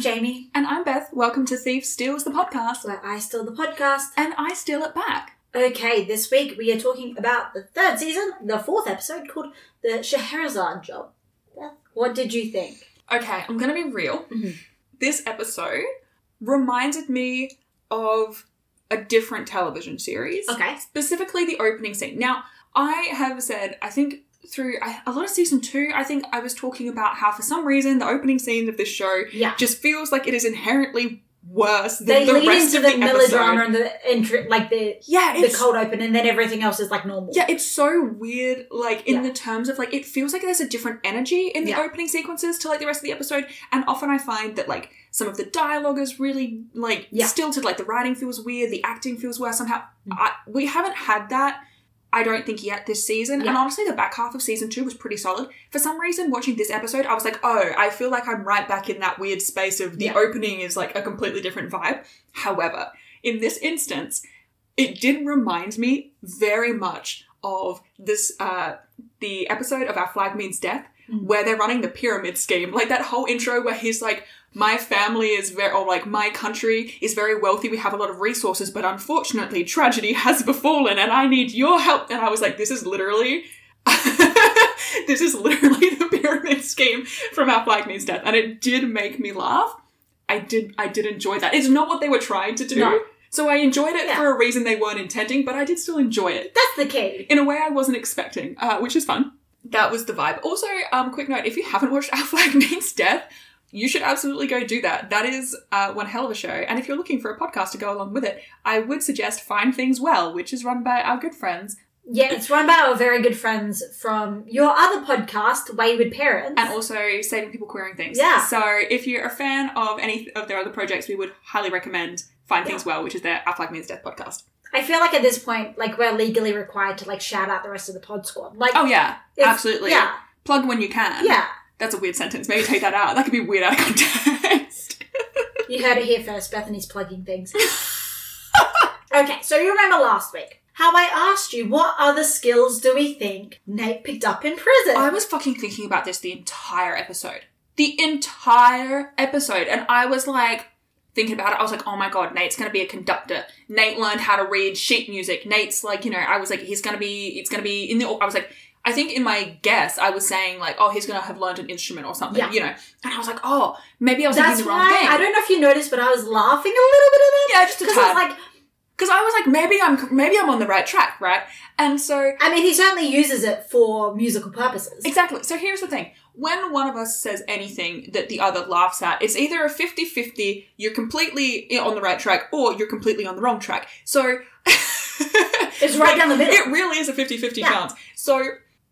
Jamie, And I'm Beth. Welcome to Thief Steals the podcast. where I steal the podcast. And I steal it back. Okay, this week we are talking about the third season, the fourth episode called The Scheherazade Job. Beth, what did you think? Okay, I'm gonna be real. Mhm. This episode reminded me of a different television series. Okay. Specifically the opening scene. Now, I have said, I think through a lot of season two, I think I was talking about how for some reason the opening scenes of this show Yeah. just feels like it is inherently worse than They the lead rest into of the, the, melodrama episode. and the entry, like the Yeah, the cold open, and then everything else is like normal. Yeah, it's so weird, like in Yeah. the terms of like it feels like there's a different energy in the Yeah. opening sequences to like the rest of the episode. And often I find that like some of the dialogue is really like Yeah. stilted, like the writing feels weird, the acting feels worse somehow. Mm. I, we haven't had that, I don't think yet this season. And honestly the back half of season two was pretty solid. For some reason, watching this episode, I was like, oh, I feel like I'm right back in that weird space of the Yeah. opening is like a completely different vibe. However, in this instance, it did remind me very much of this uh the episode of Our Flag Means Death Mm. where they're running the pyramid scheme. Like that whole intro where he's like, My family is very or like my country is very wealthy, we have a lot of resources, but unfortunately tragedy has befallen and I need your help. And I was like, This is literally this is literally the pyramid scheme from Our Flag Means Death. And it did make me laugh. I did I did enjoy that. It's not what they were trying to do. No. So I enjoyed it Yeah. for a reason they weren't intending, but I did still enjoy it That's the key. in a way I wasn't expecting, uh, which is fun. That was the vibe. Also, um, quick note: if you haven't watched Our Flag Means Death, you should absolutely go do that. That is uh, one hell of a show. And if you're looking for a podcast to go along with it, I would suggest Find Things Well, which is run by our good friends Yeah, it's run by our very good friends from your other podcast, Wayward Parents. and also Saving People Queering Things. Yeah. So if you're a fan of any of their other projects, we would highly recommend Find Things Well, which is their Our Flag Means Death podcast. I feel like at this point, like we're legally required to like shout out the rest of the pod squad. Like, Oh yeah, absolutely. Yeah, Plug when you can. yeah. That's a weird sentence. Maybe take that out. That could be weird out of context. You heard it here first. Bethany's plugging things. okay, so you remember last week how I asked you what other skills do we think Nate picked up in prison? I was fucking thinking about this the entire episode. The entire episode. And I was like, thinking about it, I was like, oh my god, Nate's gonna be a conductor. Nate learned how to read sheet music. Nate's like, you know, I was like, he's gonna be, it's gonna be in the, I was like, I think in my guess, I was saying like, oh, he's gonna have learned an instrument or something, Yeah. you know. And I was like, oh, maybe I was That's thinking the wrong why thing. I don't know if you noticed, but I was laughing a little bit at that. yeah, just a Because I tad. was like, Because I was like, maybe I'm, maybe I'm on the right track, right? And so I mean, he certainly uses it for musical purposes. Exactly. So here's the thing. When one of us says anything that the other laughs at, it's either a 50 50, you're completely on the right track, or you're completely on the wrong track. So. It's right down the middle. It really is a 50 50 Yeah. chance. So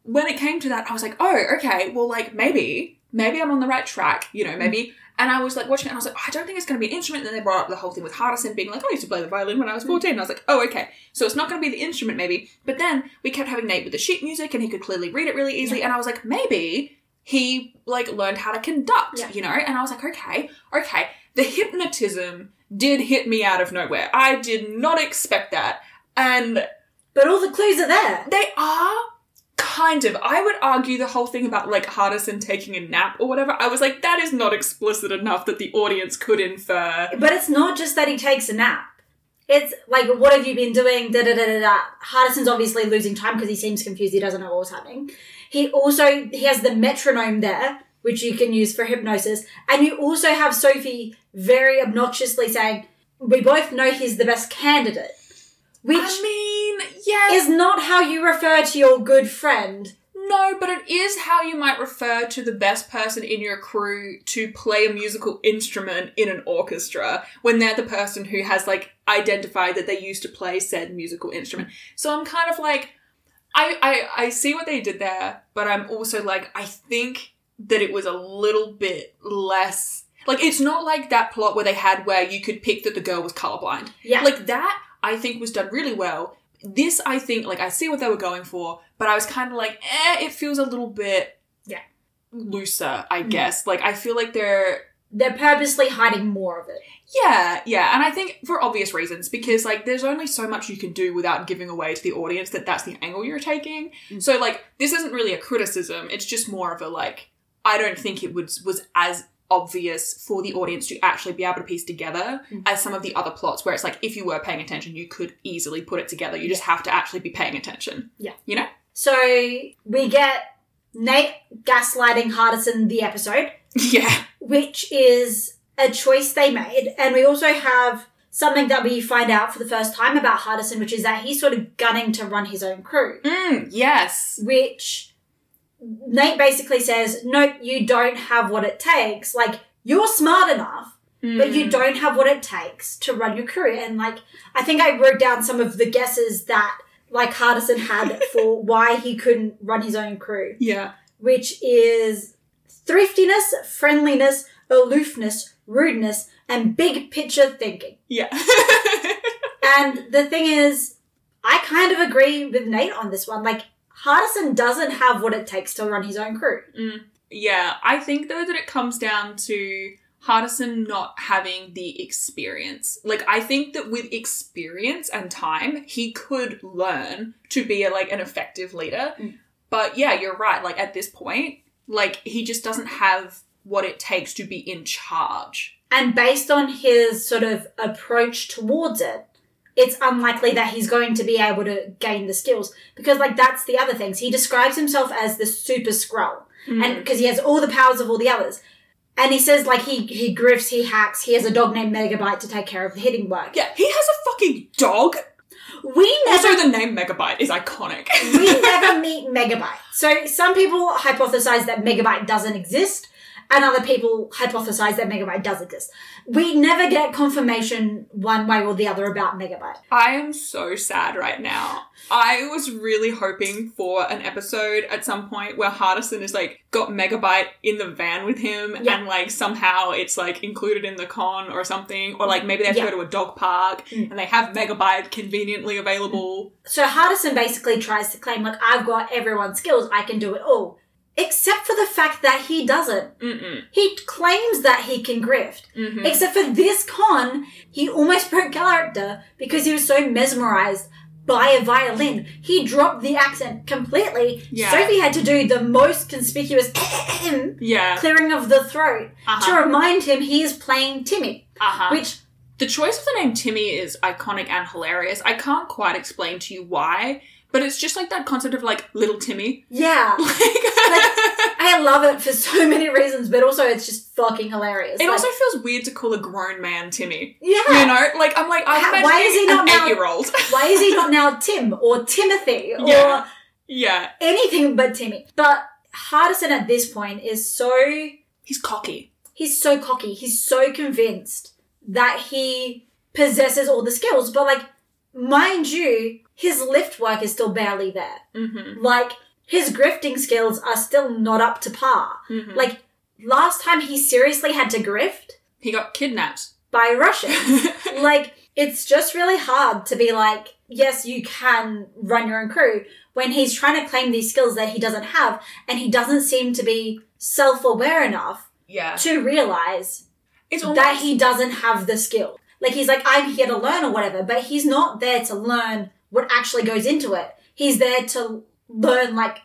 when it came to that, I was like, oh, okay, well, like, maybe, maybe I'm on the right track, you know, maybe. And I was like watching it, and I was like, oh, I don't think it's going to be an instrument. And then they brought up the whole thing with Hardison being like, oh, I used to play the violin when I was mm. 14. And I was like, oh, okay. So it's not going to be the instrument, maybe. But then we kept having Nate with the sheet music, and he could clearly read it really easily. And I was like, maybe he like learned how to conduct, Yeah. you know? And I was like, okay, okay. The hypnotism did hit me out of nowhere. I did not expect that. And But all the clues are there. they are kind of. I would argue the whole thing about like Hardison taking a nap or whatever. I was like, that is not explicit enough that the audience could infer. But it's not just that he takes a nap. It's like, what have you been doing? Da da da da da. Hardison's obviously losing time because he seems confused. He doesn't know what's happening. He also he has the metronome there, which you can use for hypnosis, and you also have Sophie very obnoxiously saying, "We both know he's the best candidate," which I mean, yeah, is not how you refer to your good friend. no, but it is how you might refer to the best person in your crew to play a musical instrument in an orchestra when they're the person who has like identified that they used to play said musical instrument. So I'm kind of like, I, I, I see what they did there, but I'm also like, I think that it was a little bit less. Like, it's not like that plot where they had where you could pick that the girl was colorblind. Yeah, Like, that, I think, was done really well. This, I think, like, I see what they were going for, but I was kind of like, eh, it feels a little bit. Yeah. Looser, I Mm. guess. Like, I feel like they're they're purposely hiding more of it. yeah, yeah, and I think for obvious reasons because like there's only so much you can do without giving away to the audience that that's the angle you're taking. Mm. So like this isn't really a criticism; it's just more of a like I don't think it was was as obvious for the audience to actually be able to piece together Mm. as some of the other plots where it's like if you were paying attention you could easily put it together you just have to actually be paying attention Yeah. you know So we get Nate gaslighting Hardison the episode, yeah which is a choice they made. And we also have something that we find out for the first time about Hardison, which is that he's sort of gunning to run his own crew. mm, yes which Nate basically says, Nope, you don't have what it takes. Like, you're smart enough, but you Mm. don't have what it takes to run your crew. And, like, I think I wrote down some of the guesses that, like, Hardison had for why he couldn't run his own crew, yeah which is thriftiness, friendliness, aloofness, rudeness, and big picture thinking. yeah And the thing is, I kind of agree with Nate on this one. Like, Hardison doesn't have what it takes to run his own crew. Yeah, I think though that it comes down to Hardison not having the experience. Like I think that with experience and time, he could learn to be a, like an effective leader. Mm. But yeah, you're right. Like at this point, like he just doesn't have what it takes to be in charge. And based on his sort of approach towards it, it's unlikely that he's going to be able to gain the skills. Because, like, that's the other things. He describes himself as the super scroll. Mm. And because he has all the powers of all the others. And he says, like, he, he grifts, he hacks, he has a dog named Megabyte to take care of the hitting work. yeah, he has a fucking dog. We never Also, the name Megabyte is iconic. we never meet Megabyte. So some people hypothesize that Megabyte doesn't exist, and other people hypothesize that Megabyte does exist. We never get confirmation one way or the other about Megabyte. I am so sad right now. I was really hoping for an episode at some point where Hardison is like got Megabyte in the van with him Yeah. and like somehow it's like included in the con or something. Or like maybe they have Yeah. to go to a dog park Mm. and they have Megabyte conveniently available. So Hardison basically tries to claim, like, I've got everyone's skills, I can do it all. Except for the fact that he doesn't. Mm-mm. He claims that he can grift. Mhm. Except for this con, he almost broke character because he was so mesmerized by a violin. He dropped the accent completely. Yeah. Sophie had to do the most conspicuous Yeah. clearing of the throat to Uh-huh. remind him he is playing Timmy. uh-huh. Which, The choice of the name Timmy is iconic and hilarious. I can't quite explain to you why, but it's just like that concept of like little Timmy. yeah, Like, I love it for so many reasons, but also it's just fucking hilarious. it Like, also feels weird to call a grown man Timmy. yeah. You know, like I'm like I'm How- why is he not an now- eight-year-old. Why is he not now Tim or Timothy or Yeah. yeah, anything but Timmy? But Hardison at this point is so he's cocky. he's so cocky. He's so convinced that he possesses all the skills. But like, mind you, his lift work is still barely there. Mm-hmm. Like, his grifting skills are still not up to par. mm-hmm. Like, last time he seriously had to grift he got kidnapped. by Russians. like, it's just really hard to be like, yes, you can run your own crew when he's trying to claim these skills that he doesn't have and he doesn't seem to be self aware enough yeah, to realize it's almost that he doesn't have the skill. Like he's like, I'm here to learn or whatever, but he's not there to learn what actually goes into it. He's there to learn like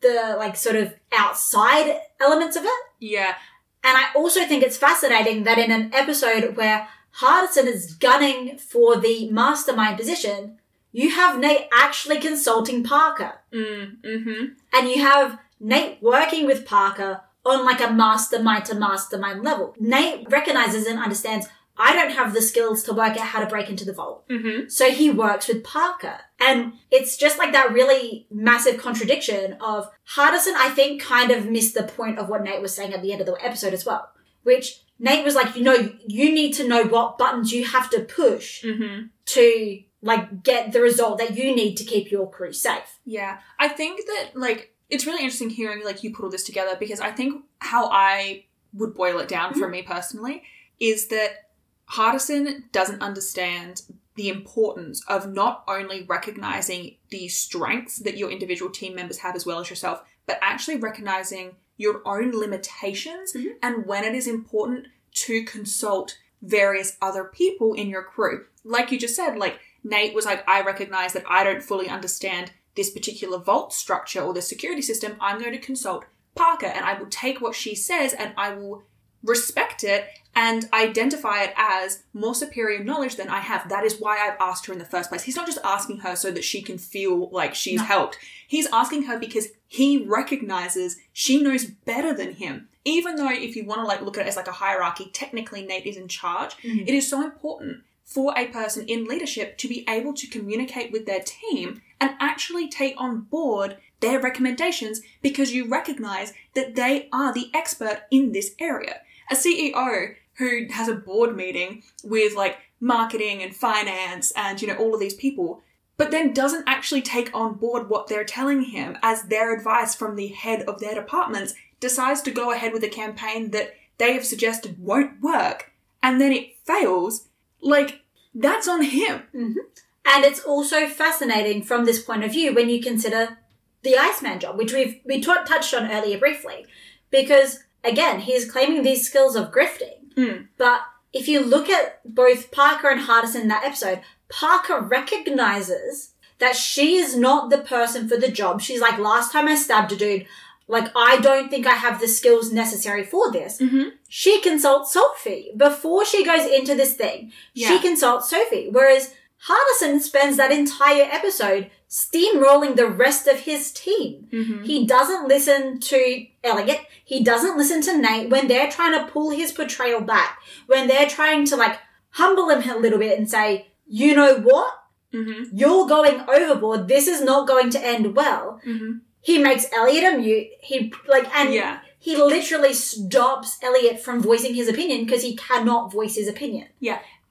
the like sort of outside elements of it. yeah, And I also think it's fascinating that in an episode where Hardison is gunning for the mastermind position, you have Nate actually consulting Parker. mm, mm-hmm. And you have Nate working with Parker on like a mastermind to mastermind level. Nate recognizes and understands I don't have the skills to work out how to break into the vault. Mm-hmm. So he works with Parker. And it's just like that really massive contradiction of Hardison, I think, kind of missed the point of what Nate was saying at the end of the episode as well. Which Nate was like, you know, you need to know what buttons you have to push Mm-hmm. to like get the result that you need to keep your crew safe. Yeah. I think that like it's really interesting hearing like you put all this together because I think how I would boil it down for me personally is that Hardison doesn't understand the importance of not only recognizing the strengths that your individual team members have as well as yourself, but actually recognizing your own limitations Mhm. and when it is important to consult various other people in your crew. Like you just said, like Nate was like, I recognize that I don't fully understand this particular vault structure or the security system. I'm going to consult Parker and I will take what she says and I will respect it and identify it as more superior knowledge than I have. That is why I've asked her in the first place. He's not just asking her so that she can feel like she's No. helped. He's asking her because he recognizes she knows better than him. Even though if you want to like look at it as like a hierarchy, technically Nate is in charge. Mhm. It is so important for a person in leadership to be able to communicate with their team and actually take on board their recommendations because you recognize that they are the expert in this area. A CEO who has a board meeting with like marketing and finance and you know all of these people but then doesn't actually take on board what they're telling him as their advice from the head of their departments decides to go ahead with a campaign that they have suggested won't work and then it fails. Like that's on him. Mm-hmm. And it's also fascinating from this point of view when you consider the Iceman job, which we've we t- touched on earlier briefly, because again, he's claiming these skills of grifting. Mm. But if you look at both Parker and Hardison in that episode, Parker recognizes that she is not the person for the job. She's like, last time I stabbed a dude, like I don't think I have the skills necessary for this. mm-hmm. She consults Sophie before she goes into this thing. Yeah. She consults Sophie, whereas Hardison spends that entire episode steamrolling the rest of his team. Mm-hmm. He doesn't listen to Eliot. He doesn't listen to Nate when they're trying to pull his portrayal back. When they're trying to like humble him a little bit and say, you know what? Mm-hmm. You're going overboard. This is not going to end well. Mm-hmm. He makes Eliot a mute. He like, and yeah he literally stops Eliot from voicing his opinion because he cannot voice his opinion.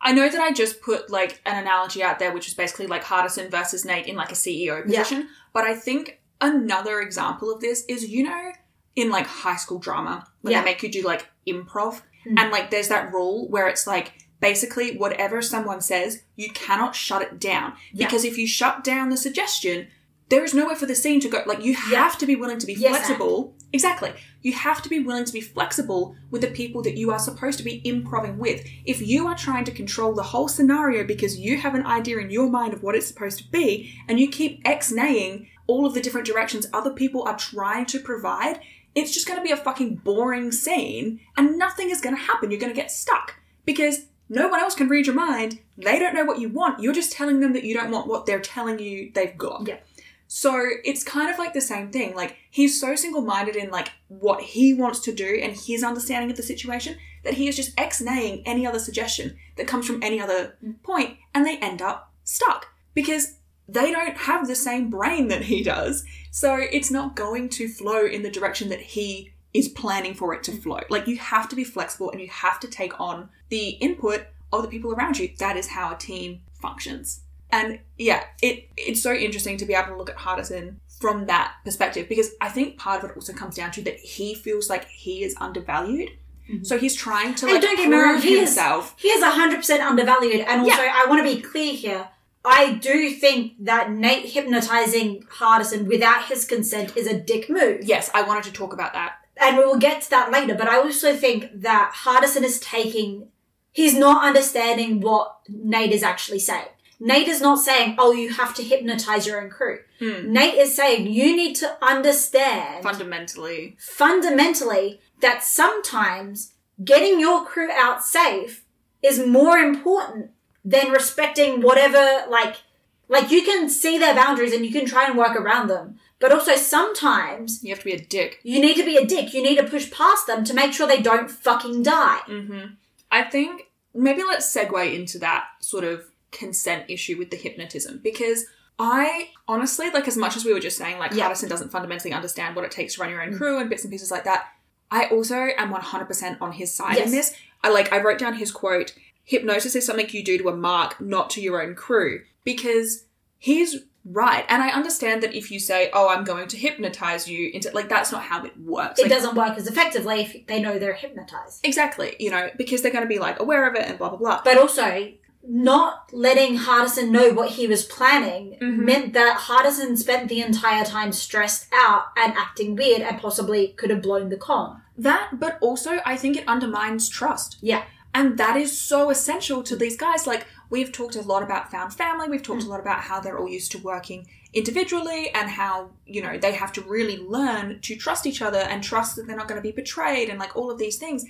I know that I just put like an analogy out there, which is basically like Hardison versus Nate in like a CEO Yeah. position. But I think another example of this is, you know, in like high school drama, when Yeah. they make you do like improv, Mhm. and like there's that rule where it's like basically whatever someone says, you cannot shut it down. Yeah. Because if you shut down the suggestion, there is nowhere for the scene to go. Like you Yeah. have to be willing to be Yes, flexible. Exactly. You have to be willing to be flexible with the people that you are supposed to be improving with. If you are trying to control the whole scenario because you have an idea in your mind of what it's supposed to be, and you keep ex-naying all of the different directions other people are trying to provide, it's just going to be a fucking boring scene, and nothing is going to happen. You're going to get stuck because no one else can read your mind. They don't know what you want. You're just telling them that you don't want what they're telling you they've got. Yeah. So it's kind of like the same thing. Like he's so single-minded in like what he wants to do and his understanding of the situation that he is just ex-naying any other suggestion that comes from any other mm. point, and they end up stuck because they don't have the same brain that he does. So it's not going to flow in the direction that he is planning for it to mm. flow. Like you have to be flexible and you have to take on the input of the people around you. That is how a team functions. And yeah, it it's so interesting to be able to look at Hardison from that perspective because I think part of it also comes down to that he feels like he is undervalued. Mhm. So he's trying to And like don't get me wrong, he is- himself. He is 100% undervalued. And also, I want to be clear here. I do think that Nate hypnotizing Hardison without his consent is a dick move. Yes, I wanted to talk about that. And we will get to that later. But I also think that Hardison is taking, he's not understanding what Nate is actually saying. Nate is not saying, oh, you have to hypnotize your own crew. Hmm. Nate is saying, you need to understand Fundamentally, fundamentally that sometimes getting your crew out safe is more important than respecting whatever like like you can see their boundaries and you can try and work around them but also sometimes you have to be a dick. you need to be a dick you need to push past them to make sure they don't fucking die hmm I think maybe let's segue into that sort of consent issue with the hypnotism because I honestly, like, as much as we were just saying, like, Yeah. Hardison doesn't fundamentally understand what it takes to run your own Mm. crew and bits and pieces like that. I also am 100% on his side in this. I like, I wrote down his quote hypnosis is something you do to a mark, not to your own crew. Because he's right. And I understand that if you say, oh, I'm going to hypnotize you into, like, that's not how it works. it Like, doesn't work as effectively if they know they're hypnotized Exactly, you know, because they're going to be like aware of it and blah blah blah. but also not letting Hardison know what he was planning Mhm. meant that Hardison spent the entire time stressed out and acting weird and possibly could have blown the con. That, but also I think it undermines trust. Yeah. And that is so essential to these guys. Like, we've talked a lot about found family, we've talked a lot about how they're all used to working individually and how, you know, they have to really learn to trust each other and trust that they're not going to be betrayed and like all of these things.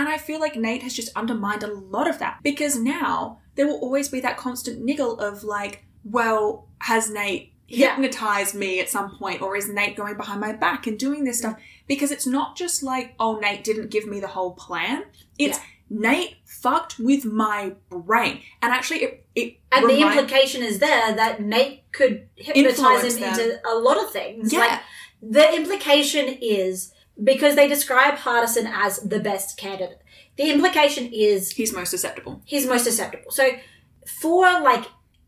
And I feel like Nate has just undermined a lot of that because now there will always be that constant niggle of like, well, has Nate Yeah. hypnotized me at some point or is Nate going behind my back and doing this stuff? Because it's not just like, oh, Nate didn't give me the whole plan. It's Yeah. Nate fucked with my brain. And actually, it, it And the implication is there that Nate could hypnotize him them. into a lot of things. Yeah. Like the implication is because they describe Hardison as the best candidate. The implication is he's most susceptible. he's most susceptible. So for like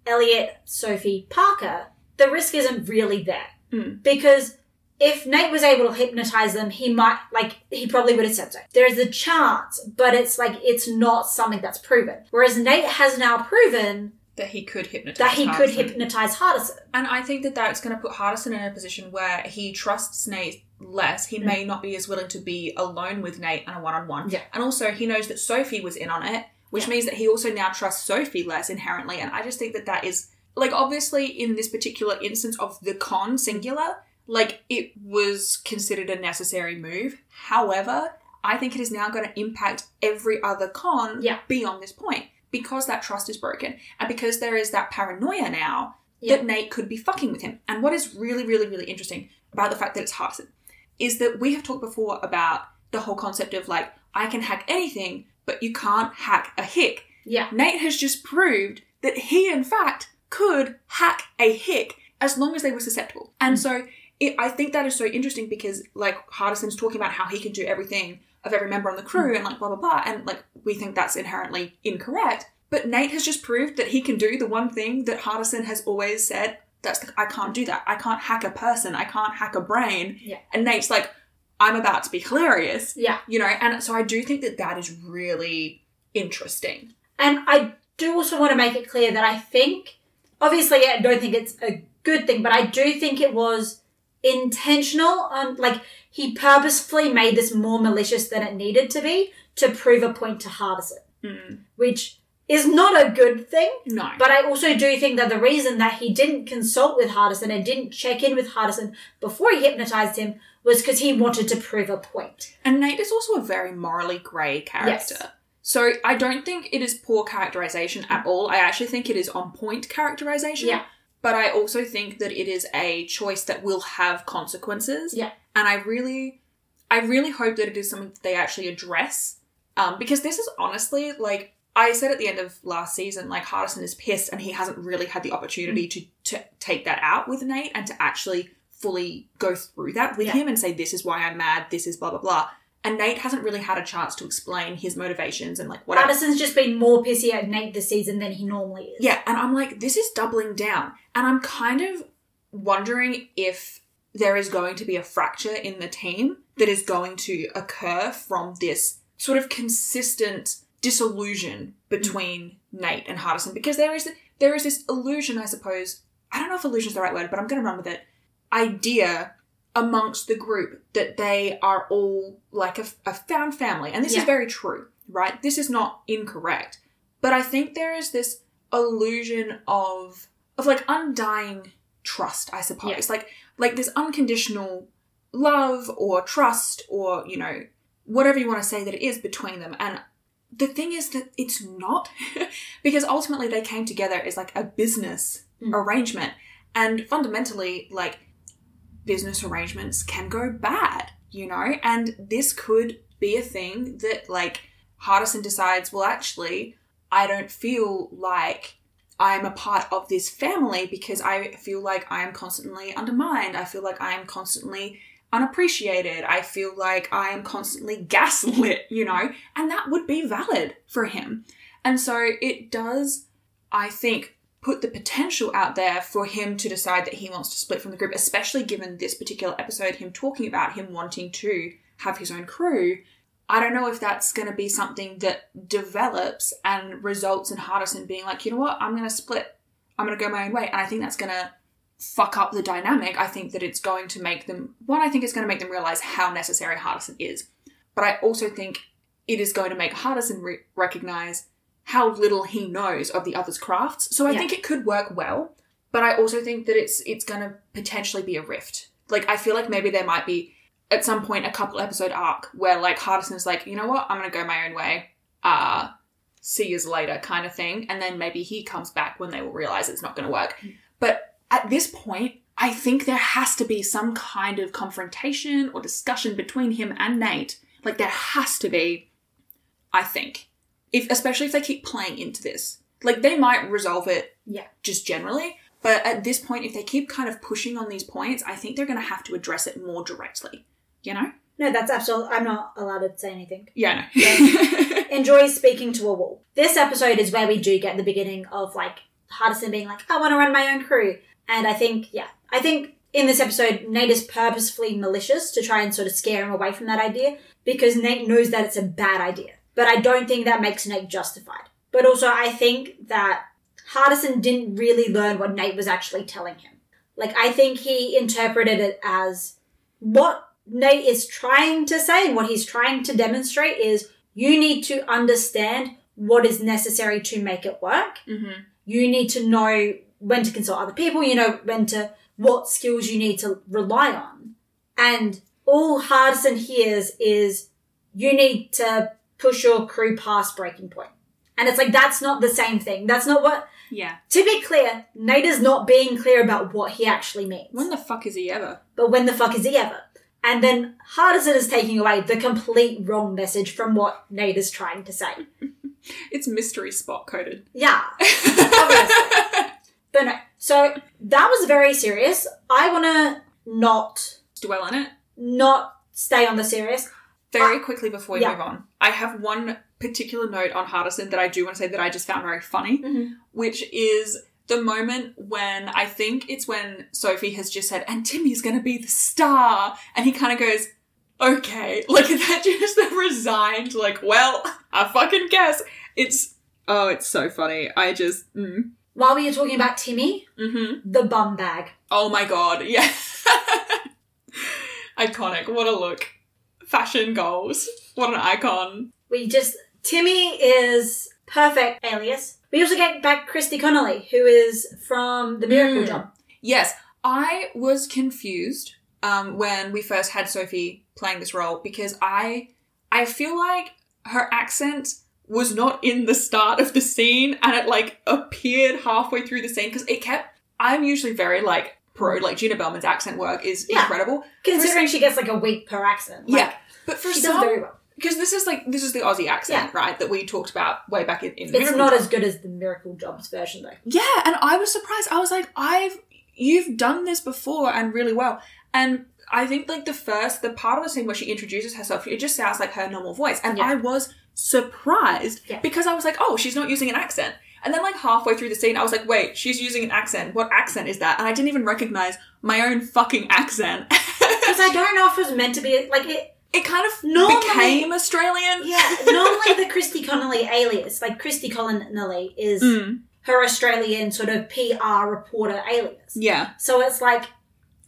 Eliot, Sophie, Parker, the risk isn't really there. Mm. Because if Nate was able to hypnotize them, he might like he probably would have said so. There's a chance, but it's like it's not something that's proven. Whereas Nate has now proven That he could hypnotize. that he could hypnotize Hardison. And I think that that's going to put Hardison in a position where he trusts Nate less. He may not be as willing to be alone with Nate on a one on one. Yeah. And also, he knows that Sophie was in on it, which Yeah. means that he also now trusts Sophie less inherently. And I just think that that is, like, obviously, in this particular instance of the con singular, like, it was considered a necessary move. However, I think it is now going to impact every other con Yeah. beyond this point because that trust is broken and because there is that paranoia now Yeah. that Nate could be fucking with him. And what is really, really, really interesting about the fact that it's Hardison is that we have talked before about the whole concept of like, I can hack anything, but you can't hack a hick. Yeah. Nate has just proved that he, in fact, could hack a hick as long as they were susceptible. And mm. so it, I think that is so interesting because, like, Hardison's talking about how he can do everything of every member on the crew mm. and, like, blah, blah, blah. And, like, we think that's inherently incorrect. But Nate has just proved that he can do the one thing that Hardison has always said that's the, I can't do that. I can't hack a person. I can't hack a brain. Yeah. And Nate's like, I'm about to be hilarious. Yeah. You know, and so I do think that that is really interesting. And I do also want to make it clear that I think, obviously, I don't think it's a good thing, but I do think it was intentional. Um, like he purposefully made this more malicious than it needed to be to prove a point to Hardison, Mm. which is not a good thing. No. But I also do think that the reason that he didn't consult with Hardison and didn't check in with Hardison before he hypnotized him was because he wanted to prove a point. And Nate is also a very morally grey character. Yes. So I don't think it is poor characterization at all. I actually think it is on point characterization. Yeah. But I also think that it is a choice that will have consequences. Yeah. And I really I really hope that it is something that they actually address. Um, because this is honestly like I said at the end of last season, like Hardison is pissed and he hasn't really had the opportunity to to take that out with Nate and to actually fully go through that with Yeah. him and say this is why I'm mad, this is blah blah blah. And Nate hasn't really had a chance to explain his motivations and like what Hardison's just been more pissy at Nate this season than he normally is. Yeah, and I'm like, this is doubling down. And I'm kind of wondering if there is going to be a fracture in the team that is going to occur from this sort of consistent disillusion between Nate and Hardison because there is there is this illusion, I suppose. I don't know if illusion is the right word, but I'm going to run with it. Idea amongst the group that they are all like a, a found family, and this Yeah. is very true, right? This is not incorrect, but I think there is this illusion of of like undying trust, I suppose. Yeah. Like like this unconditional love or trust or, you know, whatever you want to say that it is between them. And the thing is that it's not because ultimately they came together as like a business Mm. arrangement. And fundamentally, like business arrangements can go bad, you know? And this could be a thing that like Hardison decides, well actually, I don't feel like I'm a part of this family because I feel like I am constantly undermined. I feel like I am constantly unappreciated. I feel like I am constantly gaslit, you know, and that would be valid for him. And so it does, I think, put the potential out there for him to decide that he wants to split from the group, especially given this particular episode, him talking about him wanting to have his own crew. I don't know if that's going to be something that develops and results in Hardison being like, you know what, I'm going to split. I'm going to go my own way. And I think that's going to fuck up the dynamic. I think that it's going to make them, one, I think it's going to make them realize how necessary Hardison is. But I also think it is going to make Hardison re- recognize how little he knows of the other's crafts. So I Yeah. think it could work well. But I also think that it's it's going to potentially be a rift. Like I feel like maybe there might be at some point a couple episode arc where like Hardison's like, you know what, I'm gonna go my own way. Uh see you later kind of thing. And then maybe he comes back when they will realize it's not gonna work. But at this point, I think there has to be some kind of confrontation or discussion between him and Nate. Like there has to be, I think. If especially if they keep playing into this. Like they might resolve it Yeah. just generally. But at this point, if they keep kind of pushing on these points, I think they're going to have to address it more directly. You know? No, that's absolutely. I'm not allowed to say anything. Yeah, I know. Enjoy speaking to a wall. This episode is where we do get the beginning of like Hardison being like, I want to run my own crew. And I think, yeah, I think in this episode, Nate is purposefully malicious to try and sort of scare him away from that idea because Nate knows that it's a bad idea. But I don't think that makes Nate justified. But also, I think that Hardison didn't really learn what Nate was actually telling him. Like, I think he interpreted it as what Nate is trying to say and what he's trying to demonstrate is you need to understand what is necessary to make it work. hmm You need to know when to consult other people, you know, when to, what skills you need to rely on. And all Hardison hears is you need to push your crew past breaking point. And it's like, that's not the same thing. That's not what, Yeah. to be clear, Nate is not being clear about what he actually means. When the fuck is he ever? But when the fuck is he ever? And then Hardison is taking away the complete wrong message from what Nate is trying to say. It's mystery spot coded. Yeah. But no. So that was very serious. I wanna not Dwell on it. not stay on the serious. Very quickly before we yeah. move on, I have one particular note on Hardison that I do want to say that I just found very funny, Mhm. which is the moment when I think it's when Sophie has just said, and Timmy's gonna be the star, and he kind of goes, okay, like is that just the resigned, like, well, I fucking guess. It's, oh, it's so funny. I just, mm, While we were talking about Timmy, hmm the bum bag. Oh my god, yeah. Iconic. What a look. Fashion goals. What an icon. We just Timmy is perfect alias. We also get back Christy Connolly, who is from The Miracle Mm. Job. Yes, I was confused um, when we first had Sophie playing this role because I I feel like her accent was not in the start of the scene and it like appeared halfway through the scene because it kept I'm usually very like pro like Gina Bellman's accent work is Yeah. incredible. Considering she gets like a week per accent. Like, yeah. But for She does some very well. because this is like this is the Aussie accent, right? That we talked about way back in, in It's Miracle not Job. as good as the Miracle Jobs version though. Yeah, and I was surprised. I was like, I've you've done this before and really well. And I think like the first the part of the scene where she introduces herself, it just sounds like her normal voice. And Yeah. I was surprised Yeah. because I was like, oh, she's not using an accent. And then like halfway through the scene, I was like, wait, she's using an accent. What accent is that? And I didn't even recognize my own fucking accent. Because I don't know if it was meant to be like it. it kind of Normally- became Australian. Yeah, normally the Christy Connolly alias, like Christy Connolly, is Mm, her Australian sort of PR reporter alias. yeah. So it's like,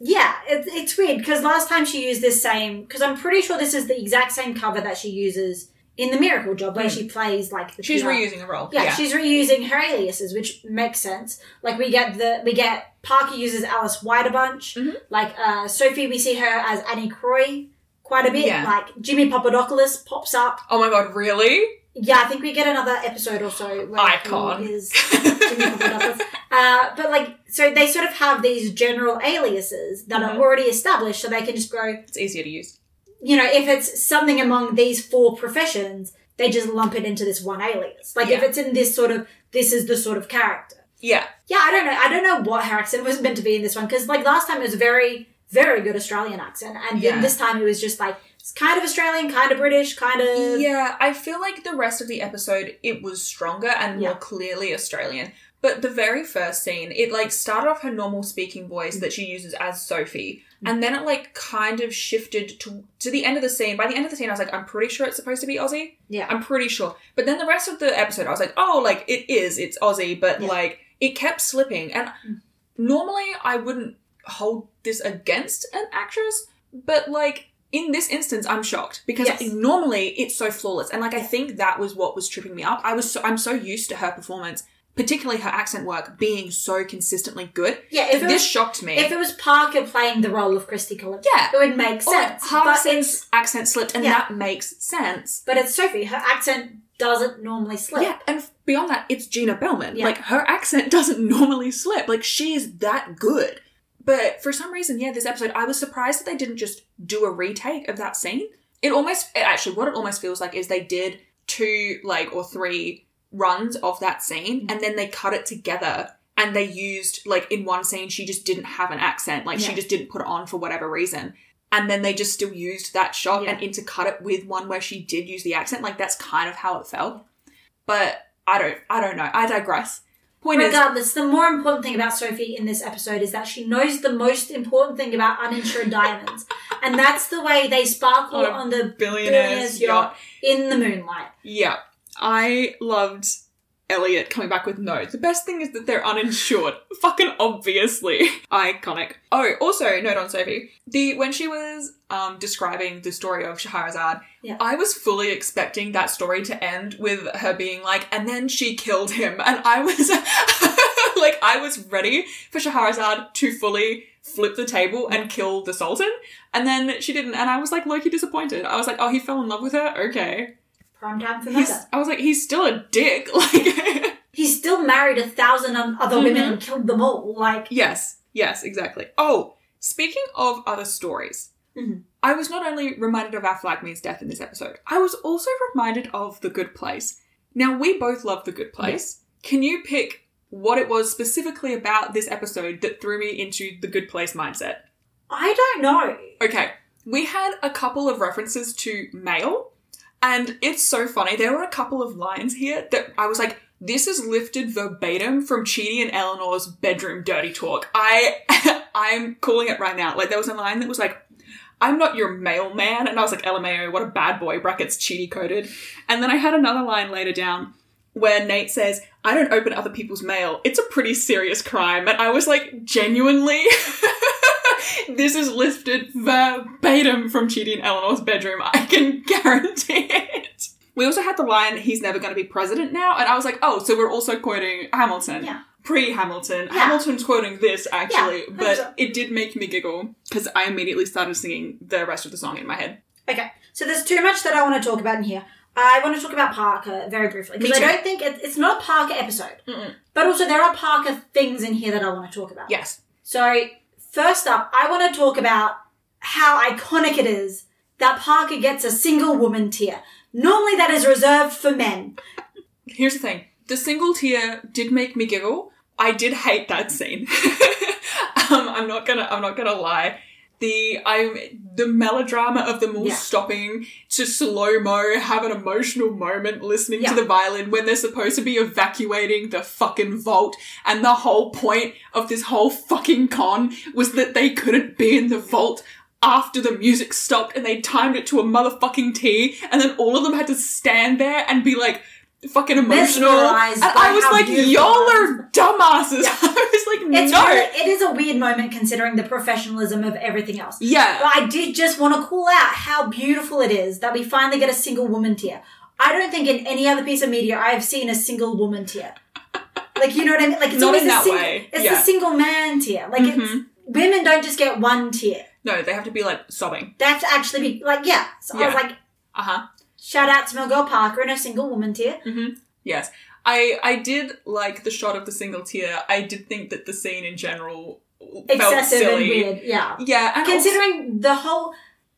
yeah, it, it's weird because last time she used this same, because I'm pretty sure this is the exact same cover that she uses in the Miracle Job where Mm. she plays like the She's PR. reusing a role. Yeah, she's reusing her aliases, which makes sense. Like we get the we get Parker uses Alice White a bunch. Mhm. Like uh, Sophie, we see her as Annie Croy quite a bit. Yeah. Like Jimmy Papadopoulos pops up. Oh my god, really? Yeah, I think we get another episode or so where Icon. is Jimmy Papadopoulos. Uh, but like, so they sort of have these general aliases that Mhm. are already established, so they can just go. It's easier to use. You know, if it's something among these four professions, they just lump it into this one alias. Like if it's in this sort of, this is the sort of character. Yeah. Yeah, I don't know. I don't know what accent was meant to be in this one because, like, last time it was a very, very good Australian accent, and then this time it was just like it's kind of Australian, kind of British, kind of Yeah, I feel like the rest of the episode it was stronger and Yeah. more clearly Australian. But the very first scene, it like started off her normal speaking voice that she uses as Sophie, Mm. And then it like kind of shifted to to the end of the scene. By the end of the scene, I was like, I'm pretty sure it's supposed to be Aussie. yeah. I'm pretty sure. But then the rest of the episode, I was like, oh, like it is, it's Aussie, but Yeah. like it kept slipping. And Mm. normally I wouldn't hold this against an actress, but like in this instance, I'm shocked because Yes. normally it's so flawless. And like I think that was what was tripping me up. I was so, I'm so used to her performance particularly her accent work being so consistently good. Yeah, if this was, shocked me. if it was Parker playing the role of Christy Collins, Yeah. it would make sense. Hardison's accent slipped, and Yeah. that makes sense. but it's Sophie. Her accent doesn't normally slip. Yeah, and beyond that, it's Gina Bellman. Yeah. Like her accent doesn't normally slip. Like she is that good. But for some reason, yeah, this episode, I was surprised that they didn't just do a retake of that scene. It almost, actually, what it almost feels like is they did two, like, or three runs of that scene, mm. and then they cut it together. And they used, like, in one scene, she just didn't have an accent. Like, she just didn't put it on for whatever reason. And then they just still used that shot Yeah. and intercut it with one where she did use the accent. Like, that's kind of how it felt. But I don't, I don't know. I digress. Point is, Regardless, the more important thing about Sophie in this episode is that she knows the most important thing about uninsured diamonds, and that's the way they sparkle On on the billionaire's billionaire's yacht. yacht in the moonlight. Yeah. I loved Eliot coming back with no. The best thing is that they're uninsured. Fucking obviously. Iconic. Oh, also, note on Sophie. The when she was um describing the story of Scheherazade, Yeah. I was fully expecting that story to end with her being like, and then she killed him. And I was like I was ready for Scheherazade to fully flip the table and kill the Sultan. And then she didn't, and I was like lowkey disappointed. I was like, oh, he fell in love with her? Okay. Prime time for He's. I was like, he's still a dick. Like, He's still married a thousand other women Mhm. and killed them all. Like, yes, yes, exactly. Oh, speaking of other stories, Mhm. I was not only reminded of our flag means death in this episode, I was also reminded of The Good Place. Now, we both love The Good Place. Can you pick what it was specifically about this episode that threw me into the Good Place mindset? I don't know. Okay, we had a couple of references to mail, and it's so funny. There were a couple of lines here that I was like, this is lifted verbatim from Chidi and Eleanor's bedroom dirty talk. I I'm calling it right now. Like there was a line that was like, I'm not your mailman, and I was like, LMAO, what a bad boy, brackets Chidi coded. And then I had another line later down where Nate says, I don't open other people's mail. It's a pretty serious crime. And I was like, genuinely? this is lifted verbatim from Chidi and Eleanor's bedroom. I can guarantee it. We also had the line, he's never going to be president now. And I was like, oh, so we're also quoting Hamilton. Yeah. Pre Hamilton. Yeah. Hamilton's quoting this, actually. Yeah, but 100%. it did make me giggle because I immediately started singing the rest of the song in my head. Okay, so there's too much that I want to talk about in here. I want to talk about Parker very briefly because I don't think it, it's not a Parker episode, Mm-mm. but also there are Parker things in here that I want to talk about. Yes. So first up, I want to talk about how iconic it is that Parker gets a single woman tear. Normally that is reserved for men. Here's the thing. The single tear did make me giggle. I did hate that scene. um, I'm not gonna I'm not gonna lie. The I'm the melodrama of them all Yeah. stopping to slow mo, have an emotional moment listening Yeah. to the violin when they're supposed to be evacuating the fucking vault, and the whole point of this whole fucking con was that they couldn't be in the vault after the music stopped and they timed it to a motherfucking T, and then all of them had to stand there and be like fucking emotional. And I was like, y'all are dumbasses. Yeah. I was like, It's no. really, it is a weird moment considering the professionalism of everything else. yeah. But I did just want to call out how beautiful it is that we finally get a single woman tear. I don't think in any other piece of media I have seen a single woman tear. Like you know what I mean? Like it's Not always in the that sing- way. It's Yeah. the single man tear. Like it's Mhm. women don't just get one tear. No, they have to be like sobbing. They have to actually be like yeah. So I was like, Uh huh. Shout out to girl Parker and her single woman tear. Mm-hmm. Yes. I I did like the shot of the single tear. I did think that the scene in general felt Excessive and weird. Yeah. Yeah, and also- Considering the whole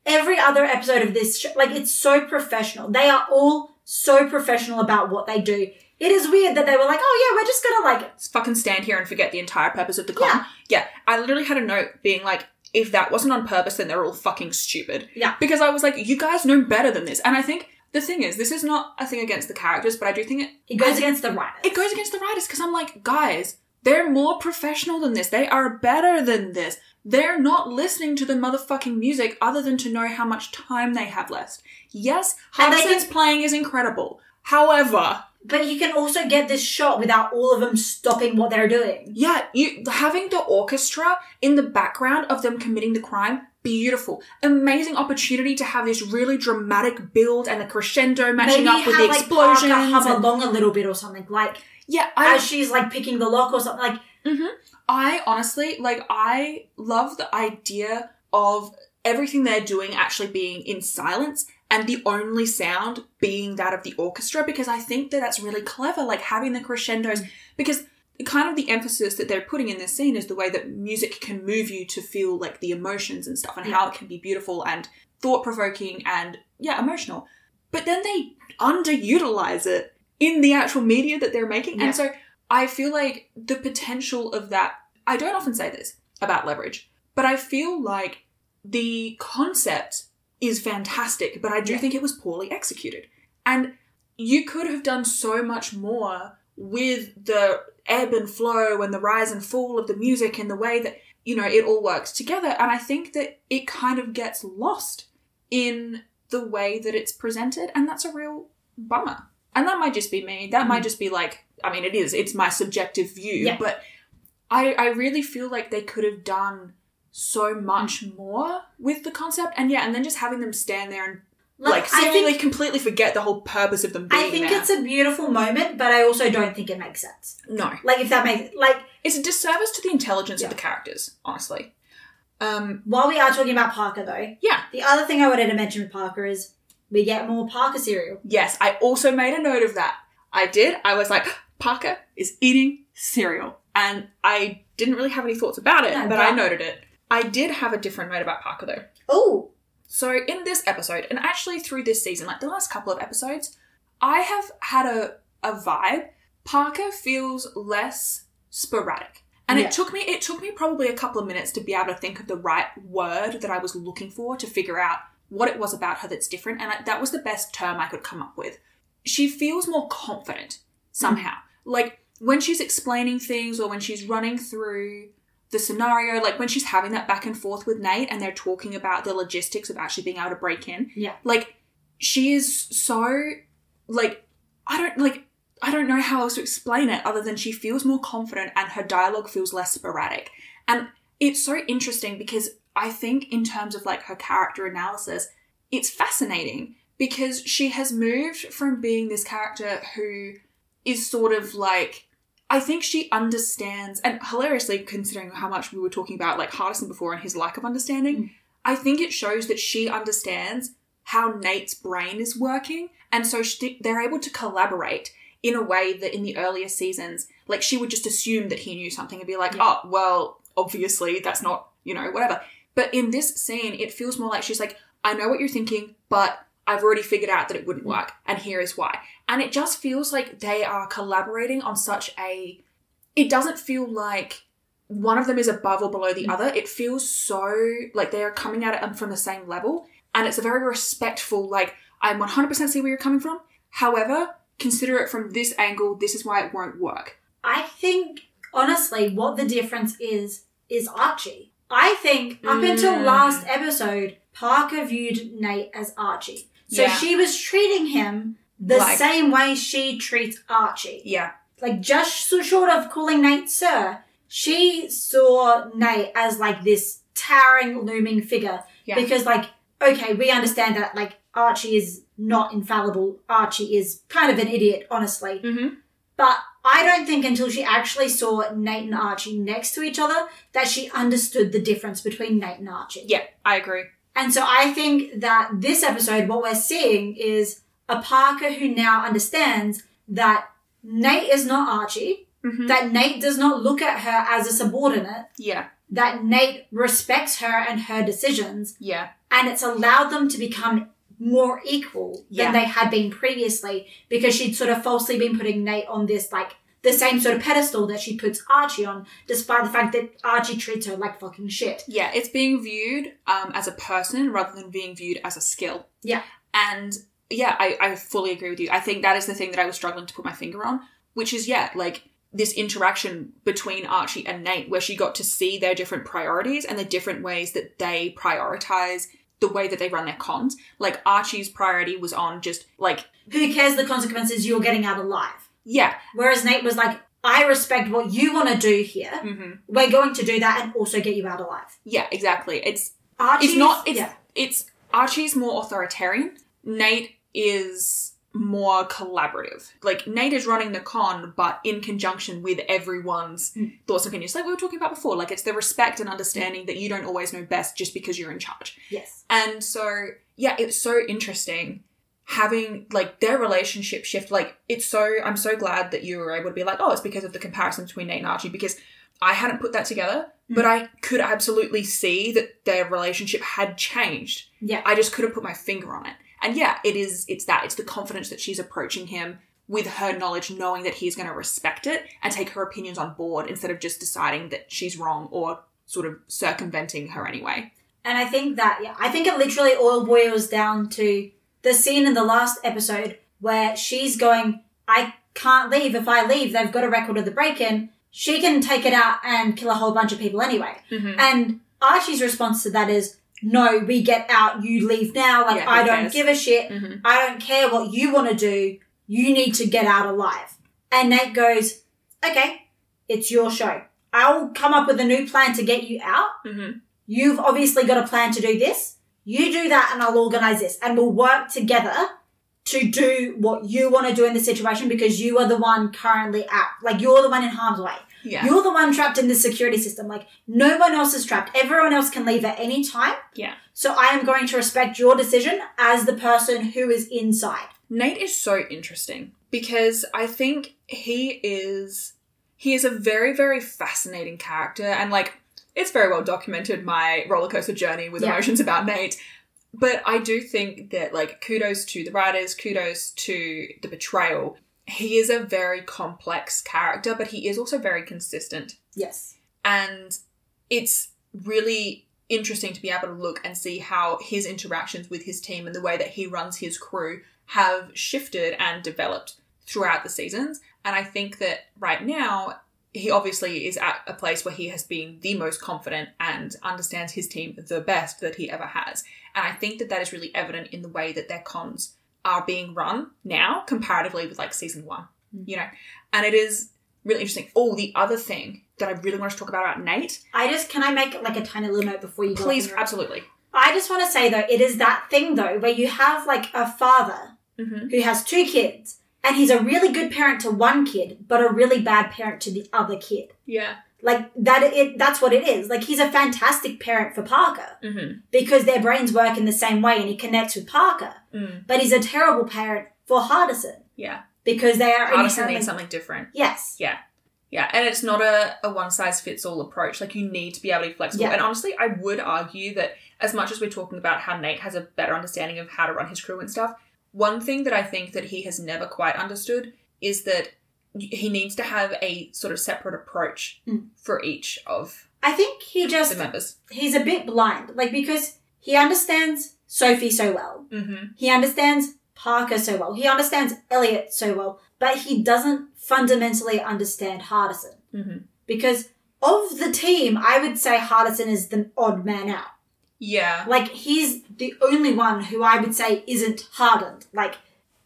every other episode of this sh- like it's so professional. They are all so professional about what they do. It is weird that they were like, oh yeah, we're just gonna like fucking stand here and forget the entire purpose of the con. Yeah. Yeah, I literally had a note being like, if that wasn't on purpose, then they're all fucking stupid. Yeah. Because I was like, you guys know better than this. And I think the thing is, this is not a thing against the characters, but I do think it It goes against the writers. it goes against the writers because I'm like, guys, they're more professional than this. They are better than this. They're not listening to the motherfucking music other than to know how much time they have left. Yes, Hardison's can- playing is incredible. However, But you can also get this shot without all of them stopping what they're doing. Yeah, you having the orchestra in the background of them committing the crime, beautiful. Amazing opportunity to have this really dramatic build and the crescendo matching Maybe up with have the like explosions. Parker hum along a little bit or something. Like Yeah, I as she's like picking the lock or something. Like, mm-hmm. I honestly like I love the idea of everything they're doing actually being in silence and the only sound being that of the orchestra because I think that that's really clever like having the crescendos mm. because kind of the emphasis that they're putting in this scene is the way that music can move you to feel like the emotions and stuff and how it can be beautiful and thought provoking and yeah emotional but then they underutilize it in the actual media that they're making Yeah. and so I feel like the potential of that, I don't often say this about leverage, but I feel like the concept is fantastic, but I do Yeah. think it was poorly executed. And you could have done so much more with the ebb and flow and the rise and fall of the music and the way that, you know, it all works together. And I think that it kind of gets lost in the way that it's presented, and that's a real bummer. And that might just be me. That might mm. just be like, I mean, it is. It's my subjective view, Yeah. but I I really feel like they could have done so much mm. more with the concept, and yeah, and then just having them stand there and like, like, I seemingly think completely forget the whole purpose of them being I think there. it's a beautiful moment, but I also don't think it makes sense. no, Like, if that makes like it's a disservice to the intelligence Yeah. of the characters, honestly. Um, while we are talking about Parker though, yeah, the other thing I wanted to mention with Parker is we get more Parker cereal. yes, I also made a note of that. I did. I was like, Parker is eating cereal, and I didn't really have any thoughts about it, No, but I noted it. I did have a different note about Parker though. Oh, So in this episode, and actually through this season, like the last couple of episodes, I have had a a vibe. Parker feels less sporadic. And Yeah. it took me it took me probably a couple of minutes to be able to think of the right word that I was looking for to figure out what it was about her that's different and I, that was the best term I could come up with. She feels more confident mm. somehow. Like when she's explaining things or when she's running through the scenario, like when she's having that back and forth with Nate and they're talking about the logistics of actually being able to break in. Yeah. Like she is so like I don't like I don't know how else to explain it other than she feels more confident and her dialogue feels less sporadic. And it's so interesting because I think in terms of like her character analysis, it's fascinating because she has moved from being this character who is sort of like I think she understands and hilariously considering how much we were talking about like Hardison before and his lack of understanding, Mm. I think it shows that she understands how Nate's brain is working and so she, they're able to collaborate in a way that in the earlier seasons like she would just assume that he knew something and be like, Yeah. "Oh, well, obviously that's not, you know, whatever." But in this scene, it feels more like she's like, I know what you're thinking, but I've already figured out that it wouldn't work, and here is why. And it just feels like they are collaborating on such a. It doesn't feel like one of them is above or below the other. It feels so like they are coming at it from the same level, and it's a very respectful, like, I'm 100% see where you're coming from. However, consider it from this angle, this is why it won't work. I think honestly, what the difference is is Archie. I think up until Mm. last episode, Parker viewed Nate as Archie. So Yeah. she was treating him the Like- same way she treats Archie. Yeah. Like just so short of calling Nate sir, she saw Nate as like this towering, looming figure. Yeah. Because like, okay, we understand that like Archie is not infallible. Archie is kind of an idiot, honestly. Mm-hmm. But I don't think until she actually saw Nate and Archie next to each other that she understood the difference between Nate and Archie. Yeah, I agree. And so I think that this episode, what we're seeing is a Parker who now understands that Nate is not Archie, Mm-hmm. that Nate does not look at her as a subordinate, Yeah. that Nate respects her and her decisions, Yeah. and it's allowed them to become more equal Yeah. than they had been previously because she'd sort of falsely been putting Nate on this like the same sort of pedestal that she puts Archie on, despite the fact that Archie treats her like fucking shit. Yeah, it's being viewed um, as a person rather than being viewed as a skill. Yeah. And yeah, I, I fully agree with you. I think that is the thing that I was struggling to put my finger on, which is, yeah, like this interaction between Archie and Nate, where she got to see their different priorities and the different ways that they prioritize the way that they run their cons. Like Archie's priority was on just like, Who cares the consequences you're getting out alive? yeah, Whereas Nate was like, I respect what you want to do here. hmm We're going to do that and also get you out alive. yeah, exactly. It's Archie it's not it's yeah. it's Archie's more authoritarian. Nate is more collaborative. Like Nate is running the con, but in conjunction with everyone's Mm. thoughts and opinions, like we were talking about before. Like it's the respect and understanding that you don't always know best just because you're in charge. Yes. And so, yeah, it's so interesting having like their relationship shift. Like, it's so, I'm so glad that you were able to be like, oh, it's because of the comparison between Nate and Archie, because I hadn't put that together, but I could absolutely see that their relationship had changed. Yeah. I just couldn't put my finger on it. And yeah, it is, it's that, it's the confidence that she's approaching him with her knowledge, knowing that he's going to respect it and take her opinions on board instead of just deciding that she's wrong or sort of circumventing her anyway. And I think that, yeah, I think it literally all boils down to the scene in the last episode where she's going, I can't leave. If I leave, they've got a record of the break in. She can take it out and kill a whole bunch of people anyway. Mm-hmm. And Archie's response to that is, no, we get out, you leave now. Like, Yeah, I don't cares? give a shit. Mhm. I don't care what you want to do. You need to get out alive. And Nate goes, okay, it's your show. I'll come up with a new plan to get you out. Mm-hmm. You've obviously got a plan to do this. You do that and I'll organize this and we'll work together to do what you want to do in the situation because you are the one currently at, like you're the one in harm's way. Yeah. You're the one trapped in the security system. Like no one else is trapped. Everyone else can leave at any time. Yeah. So I am going to respect your decision as the person who is inside. Nate is so interesting because I think he is he is a very very fascinating character and like it's very well documented my roller coaster journey with Yeah. emotions about Nate. But I do think that like kudos to the writers, kudos to the betrayal. He is a very complex character, but he is also very consistent. Yes. and it's really interesting to be able to look and see how his interactions with his team and the way that he runs his crew have shifted and developed throughout the seasons and i think that right now he obviously is at a place where he has been the most confident and understands his team the best that he ever has and i think that that is really evident in the way that their cons are being run now comparatively with like season one you know and it is really interesting oh the other thing that i really want to talk about about nate I just can I make like a tiny little note before you go? Please, absolutely. I just want to say though, it is that thing though where you have like a father Mm-hmm. who has two kids and he's a really good parent to one kid, but a really bad parent to the other kid. Yeah. Like that, it that's what it is. Like he's a fantastic parent for Parker Mm-hmm. because their brains work in the same way and he connects with Parker. Mm. But he's a terrible parent for Hardison Yeah. because they are Hardison needs something different. Yes. Yeah. Yeah, and it's not a, a one size fits all approach. Like you need to be able to be flexible. Yeah. And honestly, I would argue that as much as we're talking about how Nate has a better understanding of how to run his crew and stuff, one thing that I think that he has never quite understood is that he needs to have a sort of separate approach Mm. for each of I think he just the members. he's a bit blind, like because he understands Sophie so well. Mm-hmm. He understands Parker so well. He understands Eliot so well, but he doesn't fundamentally understand Hardison. Mm-hmm. Because of the team, I would say Hardison is the odd man out. Yeah. Like he's the only one who I would say isn't hardened. Like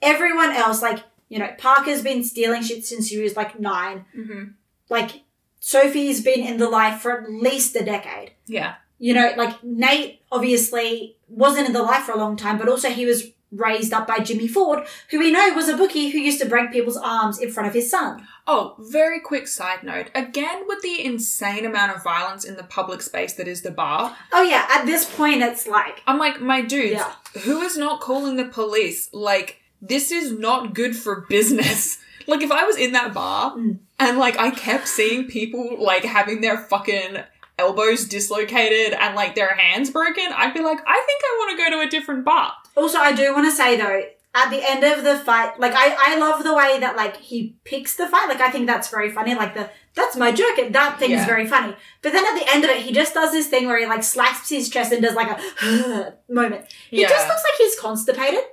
everyone else, like you know, Parker's been stealing shit since he was like nine. Mm-hmm. Like Sophie's been in the life for at least a decade. Yeah. You know, like Nate obviously wasn't in the life for a long time, but also he was raised up by Jimmy Ford, who we know was a bookie who used to break people's arms in front of his son. Oh, very quick side note. Again, with the insane amount of violence in the public space that is the bar, Oh yeah, at this point it's like I'm like, my dudes, Yeah. who is not calling the police? Like, this is not good for business. like, if I was in that bar Mm. and like I kept seeing people like having their fucking elbows dislocated and like their hands broken, I'd be like, I think I want to go to a different bar. Also, I do want to say though, at the end of the fight, like I, I love the way that like he picks the fight. Like I think that's very funny. Like the that's my joke. That thing is very funny. But then at the end of it, he just does this thing where he like slaps his chest and does like a moment. He Yeah. just looks like he's constipated.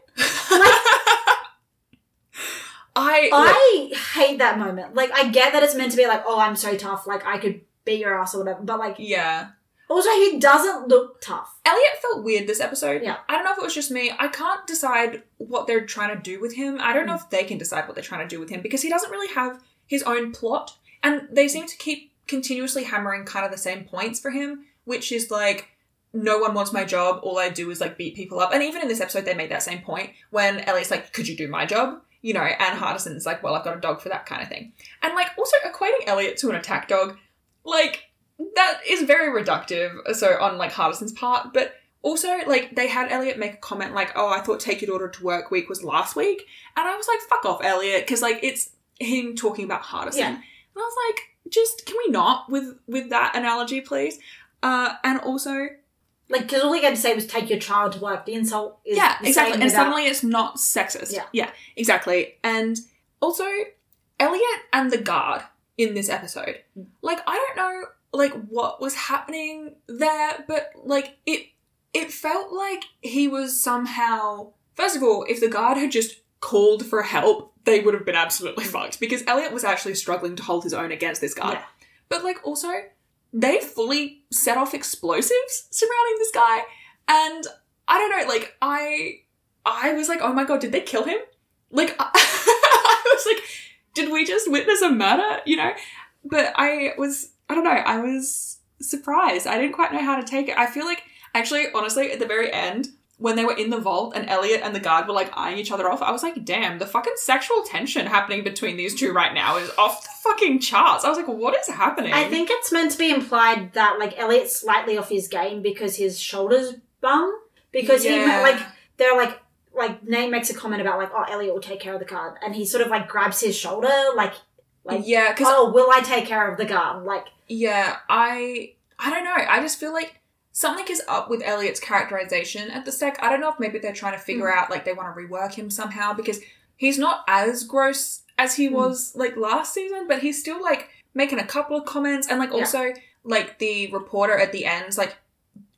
I, I hate that moment. Like I get that it's meant to be like, oh, I'm so tough. Like I could beat your ass or whatever. But like yeah. also he doesn't look tough. Eliot felt weird this episode. Yeah. I don't know if it was just me. I can't decide what they're trying to do with him. I don't know if they can decide what they're trying to do with him because he doesn't really have his own plot. And they seem to keep continuously hammering kind of the same points for him, which is like no one wants my job. All I do is like beat people up. And even in this episode, they made that same point when Eliot's like, could you do my job? You know, and Hardison's like, well, I've got a dog for that kind of thing. And like also equating Eliot to an attack dog, like that is very reductive. So on like Hardison's part, but also like they had Eliot make a comment like, oh, I thought take your daughter to work week was last week. And I was like, fuck off, Eliot. Cause like it's him talking about Hardison. Yeah. And I was like, just can we not with with that analogy, please? Uh, and also, Like, because all he had to say was take your child to work. The insult is yeah, exactly. And without- suddenly it's not sexist. Yeah. yeah, exactly. And also, Eliot and the guard in this episode, mm. like I don't know, like what was happening there, but like it, it felt like he was somehow. First of all, if the guard had just called for help, they would have been absolutely fucked because Eliot was actually struggling to hold his own against this guard. Yeah. But like also, they fully set off explosives surrounding this guy, and I don't know, like I I was like, oh my god, did they kill him? Like I was like, did we just witness a murder? You know? But I was I don't know, I was surprised. I didn't quite know how to take it. I feel like actually, honestly, at the very end, when they were in the vault and Eliot and the guard were like eyeing each other off, I was like, damn, the fucking sexual tension happening between these two right now is off the fucking charts. I was like, what is happening? I think it's meant to be implied that like Eliot's slightly off his game because his shoulders bum. Because he like they're like like Nate makes a comment about like oh Eliot will take care of the guard and he sort of like grabs his shoulder like like yeah, because oh will I take care of the guard like Yeah, I I don't know. I just feel like something is up with Eliot's characterization at the sec. I don't know if maybe they're trying to figure out like they want to rework him somehow because he's not as gross as he Hmm. was like last season, but he's still like making a couple of comments and like Yeah. also like the reporter at the end, like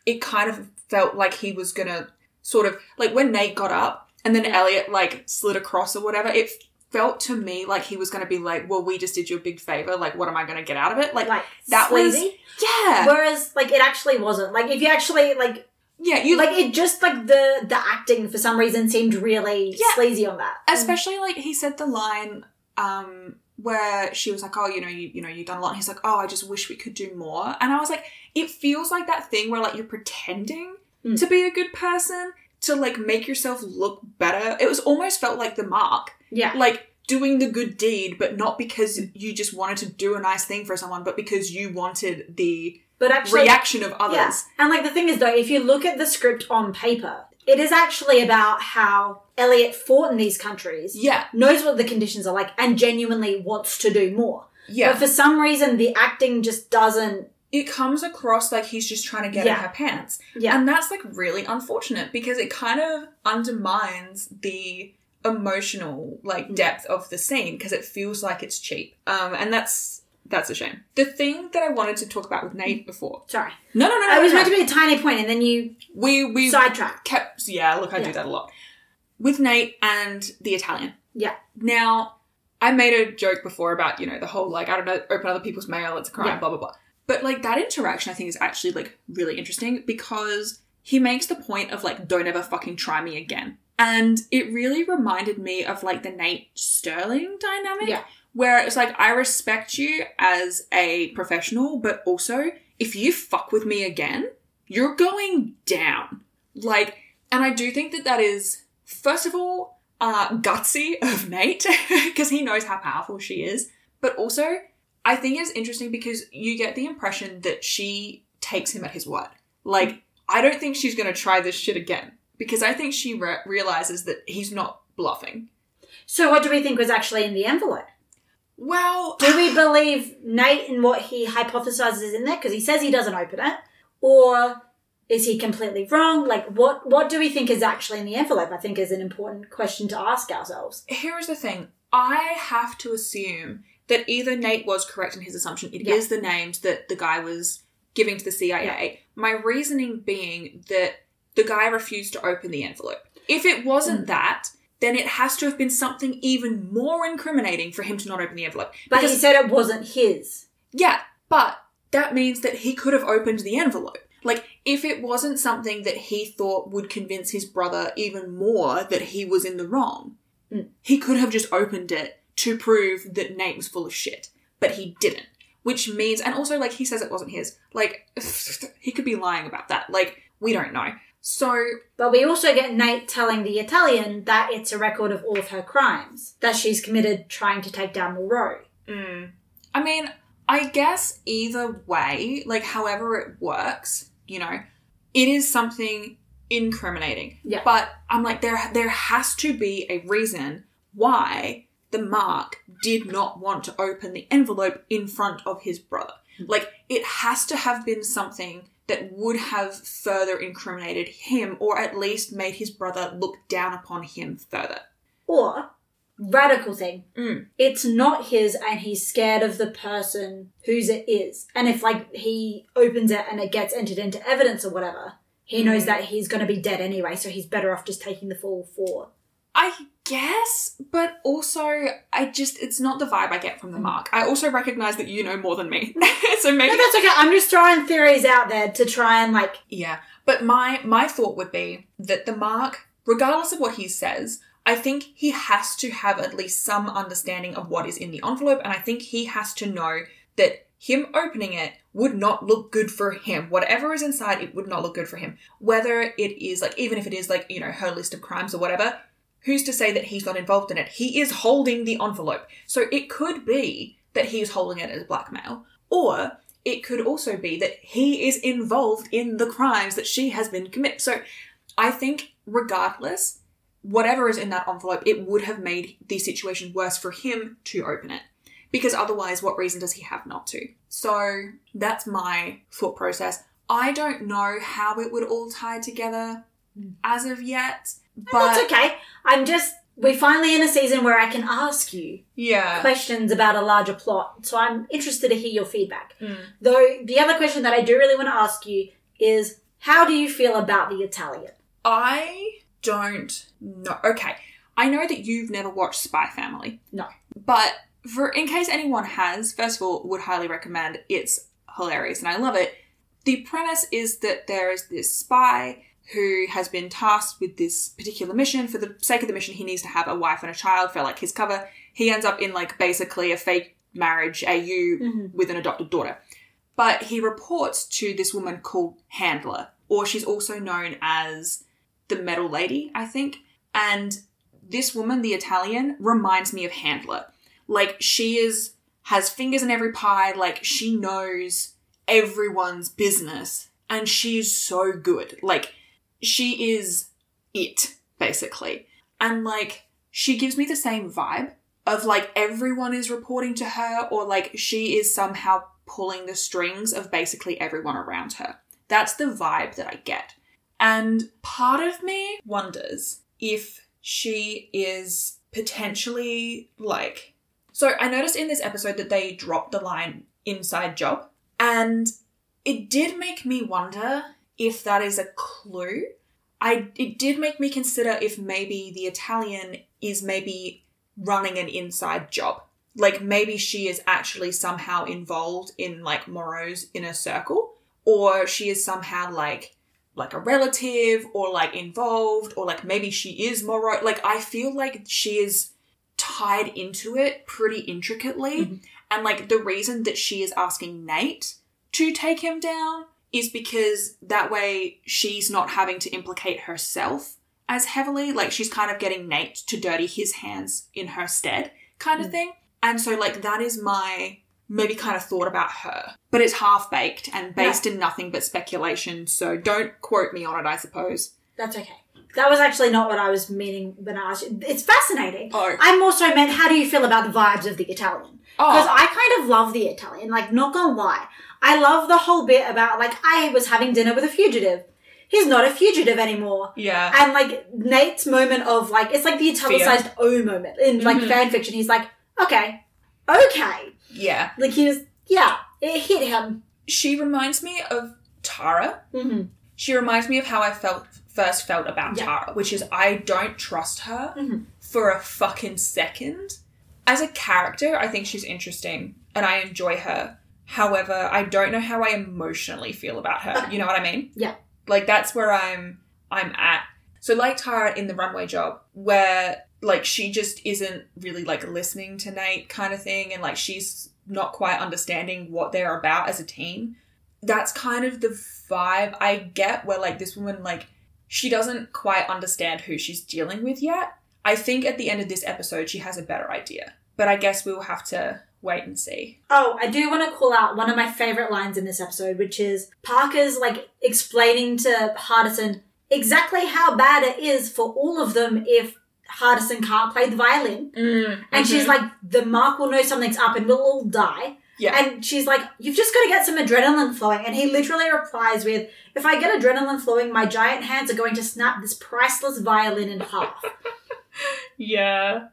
it kind of felt like he was gonna sort of like when Nate got up and then Yeah. Eliot like slid across or whatever, it felt to me like he was gonna be like, Well, we just did you a big favor, like what am I gonna get out of it? Like like that was- sleazy. Yeah. Whereas like it actually wasn't like if you actually like Yeah, you like it just like the the acting for some reason seemed really Yeah. sleazy on that. especially like he said the line um where she was like, "Oh, you know, you you know, you've done a lot." And he's like, "Oh, I just wish we could do more." And I was like, it feels like that thing where like you're pretending Mm. to be a good person to like make yourself look better. It was almost felt like the mark, yeah. like doing the good deed, but not because you just wanted to do a nice thing for someone, but because you wanted the But actually reaction of others. Yeah. And like the thing is though, if you look at the script on paper, it is actually about how Eliot fought in these countries, Yeah, knows what the conditions are like, and genuinely wants to do more. yeah. But for some reason the acting just doesn't it comes across like he's just trying to get Yeah. in her pants. Yeah. And that's like really unfortunate because it kind of undermines the emotional like Mm. depth of the scene because it feels like it's cheap. Um and that's that's a shame. The thing that I wanted to talk about with Nate before. sorry. No, no, no, no. I was no, meant to be a tiny point and then you we we sidetracked. kept yeah, look, I Yeah. do that a lot. With Nate and the Italian. Yeah. Now, I made a joke before about, you know, the whole like, I don't know, open other people's mail, it's a crime, Yeah. blah, blah, blah. But like that interaction I think is actually like really interesting because he makes the point of like, don't ever fucking try me again. And it really reminded me of like the Nate Sterling dynamic. Yeah. Where it's like, I respect you as a professional, but also if you fuck with me again, you're going down. Like, and I do think that that is, first of all, uh, gutsy of Nate because he knows how powerful she is. But also, I think it's interesting because you get the impression that she takes him at his word. Like, I don't think she's going to try this shit again because I think she re- realizes that he's not bluffing. So what do we think was actually in the envelope? Well, Do we believe Nate and what he hypothesizes is in there because he says he doesn't open it, or is he completely wrong? Like, what what do we think is actually in the envelope? I think is an important question to ask ourselves. here's the thing I have to assume that either Nate was correct in his assumption, It is Yeah. the names that the guy was giving to the CIA. My reasoning being that the guy refused to open the envelope. If it wasn't Mm. that, then it has to have been something even more incriminating for him to not open the envelope. But Because he said it wasn't his. yeah, but that means that he could have opened the envelope. Like, if it wasn't something that he thought would convince his brother even more that he was in the wrong, Mm. he could have just opened it to prove that Nate was full of shit. But he didn't. Which means, and also, like, he says it wasn't his. Like, he could be lying about that. Like, We don't know. So, But we also get Nate telling the Italian that it's a record of all of her crimes that she's committed trying to take down Moreau. mm, I mean, I guess either way, like however it works, you know, it is something incriminating. Yeah. But I'm like, there there has to be a reason why the Mark did not want to open the envelope in front of his brother. Like, it has to have been something that would have further incriminated him, or at least made his brother look down upon him further. Or, radical thing, Mm. it's not his and he's scared of the person whose it is. And if, like, he opens it and it gets entered into evidence or whatever, he knows Mm. that he's going to be dead anyway, so he's better off just taking the fall for. I guess, but also I just it's not the vibe I get from the mm. mark. I also recognize that you know more than me. so maybe No, that's okay. I'm just throwing theories out there to try and, like, Yeah. But my my thought would be that the mark, regardless of what he says, I think he has to have at least some understanding of what is in the envelope and I think he has to know that him opening it would not look good for him. Whatever is inside, it would not look good for him. Whether it is like even if it is like, you know, her list of crimes or whatever, who's to say that he's not involved in it? He is holding the envelope. So it could be that he's holding it as blackmail. Or it could also be that he is involved in the crimes that she has been committed. So I think, regardless, whatever is in that envelope, it would have made the situation worse for him to open it. Because otherwise, what reason does he have not to? So that's my thought process. I don't know how it would all tie together hmm. as of yet, but that's okay. I'm just, we're finally in a season where I can ask you yeah, questions about a larger plot. So I'm interested to hear your feedback. Mm. Though the other question that I do really want to ask you is how do you feel about the Italian? I don't know. Okay, I know that you've never watched Spy Family. No. But for in case anyone has, first of all, would highly recommend. It's hilarious and I love it. The premise is that there is this spy who has been tasked with this particular mission. For the sake of the mission, he needs to have a wife and a child for like his cover. He ends up in like basically a fake marriage AU Mhm. with an adopted daughter. But he reports to this woman called Handler, or she's also known as the Metal Lady, I think. And this woman, the Italian, reminds me of Handler. Like she is has fingers in every pie, like she knows everyone's business and she's so good. Like she is it basically. And like she gives me the same vibe of like everyone is reporting to her or like she is somehow pulling the strings of basically everyone around her. That's the vibe that I get. And part of me wonders if she is potentially like. So I noticed in this episode that they dropped the line inside job, and it did make me wonder if that is a clue. I it did make me consider if maybe the Italian is maybe running an inside job. Like maybe she is actually somehow involved in like Moreau's inner circle, or she is somehow like like a relative or like involved or like maybe she is Moreau. Like I feel like she is tied into it pretty intricately. Mhm. And like the reason that she is asking Nate to take him down is because that way she's not having to implicate herself as heavily. Like she's kind of getting Nate to dirty his hands in her stead, kind of Mm. thing. And so, like, that is my maybe kind of thought about her. But it's half baked and based in nothing but speculation, so don't quote me on it, I suppose. That's okay. That was actually not what I was meaning when I asked you. It's fascinating. Oh. I more so meant how do you feel about the vibes of the Italian? Because Oh, I kind of love the Italian, like, not gonna lie. I love the whole bit about, like, I was having dinner with a fugitive. He's not a fugitive anymore. yeah. And, like, Nate's moment of, like, it's like the italicized O moment in, like, Mhm. fan fiction. He's like, okay, okay. Yeah. Like, he was, yeah, it hit him. She reminds me of Tara. hmm She reminds me of how I felt first felt about Yeah. Tara, which is I don't trust her Mhm. for a fucking second. As a character, I think she's interesting and I enjoy her. However, I don't know how I emotionally feel about her. You know what I mean? Yeah. Like that's where I'm I'm at. So like Tara in the runway job, where like she just isn't really like listening to Nate kind of thing and like she's not quite understanding what they're about as a team. that's kind of the vibe I get where like this woman like she doesn't quite understand who she's dealing with yet. I think at the end of this episode she has a better idea. But I guess we'll have to wait and see. Oh, I do want to call out one of my favorite lines in this episode, which is Parker's like explaining to Hardison exactly how bad it is for all of them if Hardison can't play the violin. Mm, And she's mhm. like, the Mark will know something's up and we'll all die. Yeah. And she's like, you've just got to get some adrenaline flowing. And he literally replies with, if I get adrenaline flowing, my giant hands are going to snap this priceless violin in half. Yeah,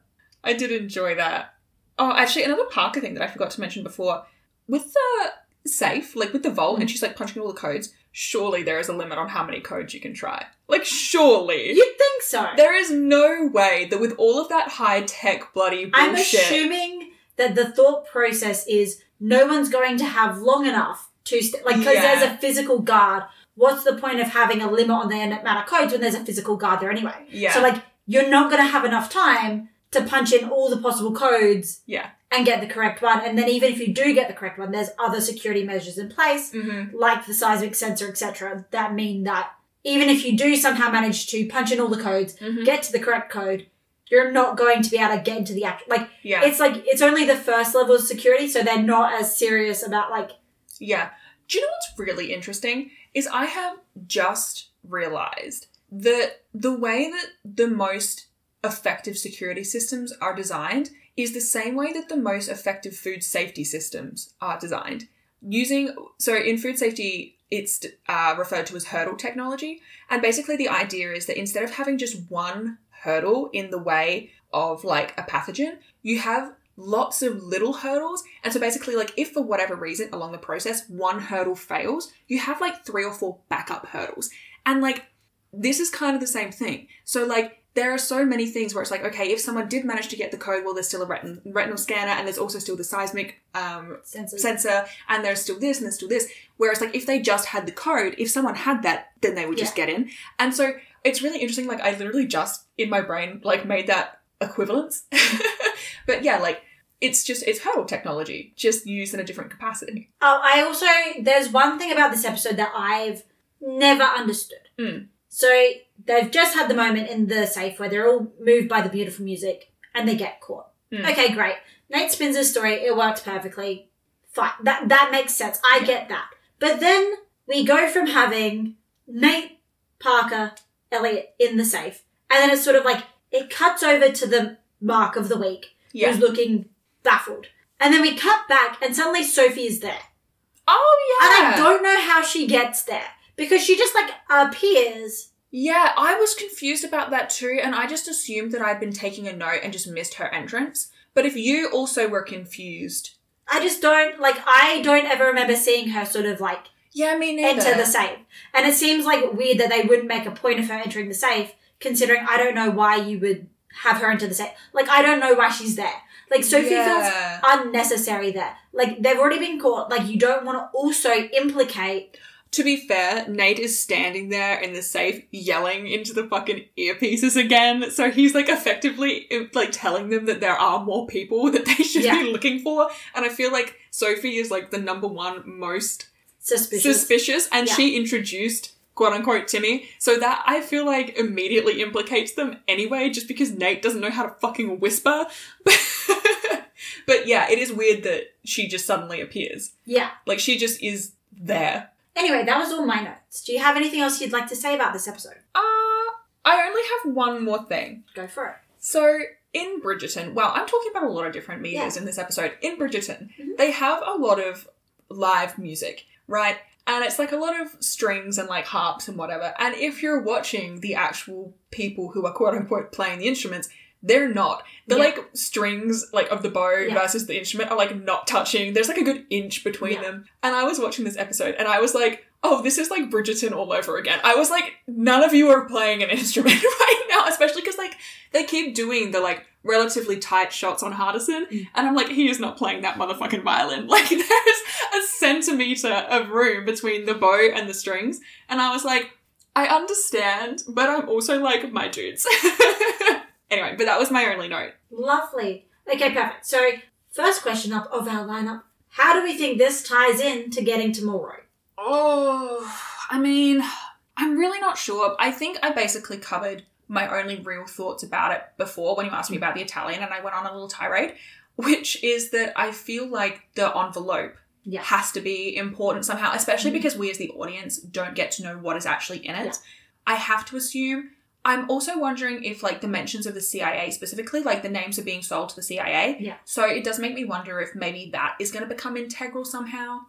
I did enjoy that. Oh, actually, another Parker thing that I forgot to mention before with the safe, like with the vault, and mm-hmm. she's like punching all the codes. Surely there is a limit on how many codes you can try. Like, surely. You'd think so. there is no way that with all of that high tech bloody I'm assuming that the thought process is no one's going to have long enough to, st- like, because Yeah. there's a physical guard. What's the point of having a limit on the amount of codes when there's a physical guard there anyway? yeah. So, like, you're not going to have enough time to punch in all the possible codes yeah. and get the correct one. And then even if you do get the correct one, there's other security measures in place, Mm-hmm. like the seismic sensor, etc., that mean that even if you do somehow manage to punch in all the codes, Mhm. get to the correct code, you're not going to be able to get into the act. Like Yeah. it's like it's only the first level of security, so they're not as serious about like Yeah. Do you know what's really interesting? Is I have just realized that the way that the most effective security systems are designed is the same way that the most effective food safety systems are designed. Using, so in food safety, it's uh, referred to as hurdle technology. And basically, the idea is that instead of having just one hurdle in the way of like a pathogen, you have lots of little hurdles. And so basically, like if for whatever reason along the process one hurdle fails, you have like three or four backup hurdles. And like this is kind of the same thing. So like there are so many things where it's like, okay, if someone did manage to get the code, well, there's still a retin- retinal scanner, and there's also still the seismic um, sensor, and there's still this, and there's still this. Whereas, like, if they just had the code, if someone had that, then they would just get in. And so it's really interesting. Like, I literally just in my brain like made that equivalence. but yeah, like it's just it's hurdle technology, just used in a different capacity. Oh, I also there's one thing about this episode that I've never understood. Mm. So they've just had the moment in the safe where they're all moved by the beautiful music and they get caught. Mm. Okay, great. Nate spins his story. It works perfectly. Fine. That that makes sense. I Yeah. get that. But then we go from having Nate, Parker, Eliot in the safe, and then it's sort of like it cuts over to the mark of the week Yeah. who's looking baffled. And then we cut back and suddenly Sophie is there. Oh yeah. And. I don't know how she gets there. Because she just like appears. Yeah, I was confused about that too, and I just assumed that I'd been taking a note and just missed her entrance. But if you also were confused, I just don't like I don't ever remember seeing her sort of like yeah, me neither. enter the safe. And it seems like weird that they wouldn't make a point of her entering the safe, considering I don't know why you would have her enter the safe. Like I don't know why she's there. Like Sophie Yeah. feels unnecessary there. Like they've already been caught. Like you don't want to also implicate To be fair, Nate is standing there in the safe yelling into the fucking earpieces again. So he's like effectively uh, like telling them that there are more people that they should Yeah. be looking for. And I feel like Sophie is like the number one most suspicious. suspicious and Yeah. she introduced quote unquote Timmy. So that I feel like immediately implicates them anyway, just because Nate doesn't know how to fucking whisper. but yeah, it is weird that she just suddenly appears. yeah. Like she just is there. Anyway, that was all my notes. Do you have anything else you'd like to say about this episode? Uh, I only have one more thing. Go for it. So in Bridgerton, well, I'm talking about a lot of different medias Yeah. in this episode. In Bridgerton, Mhm. they have a lot of live music, right? And it's like a lot of strings and like harps and whatever. And if you're watching the actual people who are quote unquote playing the instruments, they're not. The Yeah. like strings like of the bow Yeah. versus the instrument are like not touching. There's like a good inch between Yeah. them. And I was watching this episode and I was like, oh, this is like Bridgerton all over again. I was like, none of you are playing an instrument right now, especially because like they keep doing the like relatively tight shots on Hardison, Mm. and I'm like, he is not playing that motherfucking violin. Like there's a centimeter of room between the bow and the strings, and I was like, I understand, but I'm also like my dudes. Anyway, but that was my only note. Lovely. Okay, perfect. So, first question up of our lineup. How do we think this ties in to getting to Mulroy? Oh, I mean, I'm really not sure. I think I basically covered my only real thoughts about it before when you asked me about the Italian, and I went on a little tirade, which is that I feel like the envelope Yeah. has to be important somehow, especially Mhm. because we as the audience don't get to know what is actually in it. Yeah. I have to assume. I'm also wondering if, like, the mentions of the CIA specifically, like, the names are being sold to the CIA. Yeah. So it does make me wonder if maybe that is going to become integral somehow.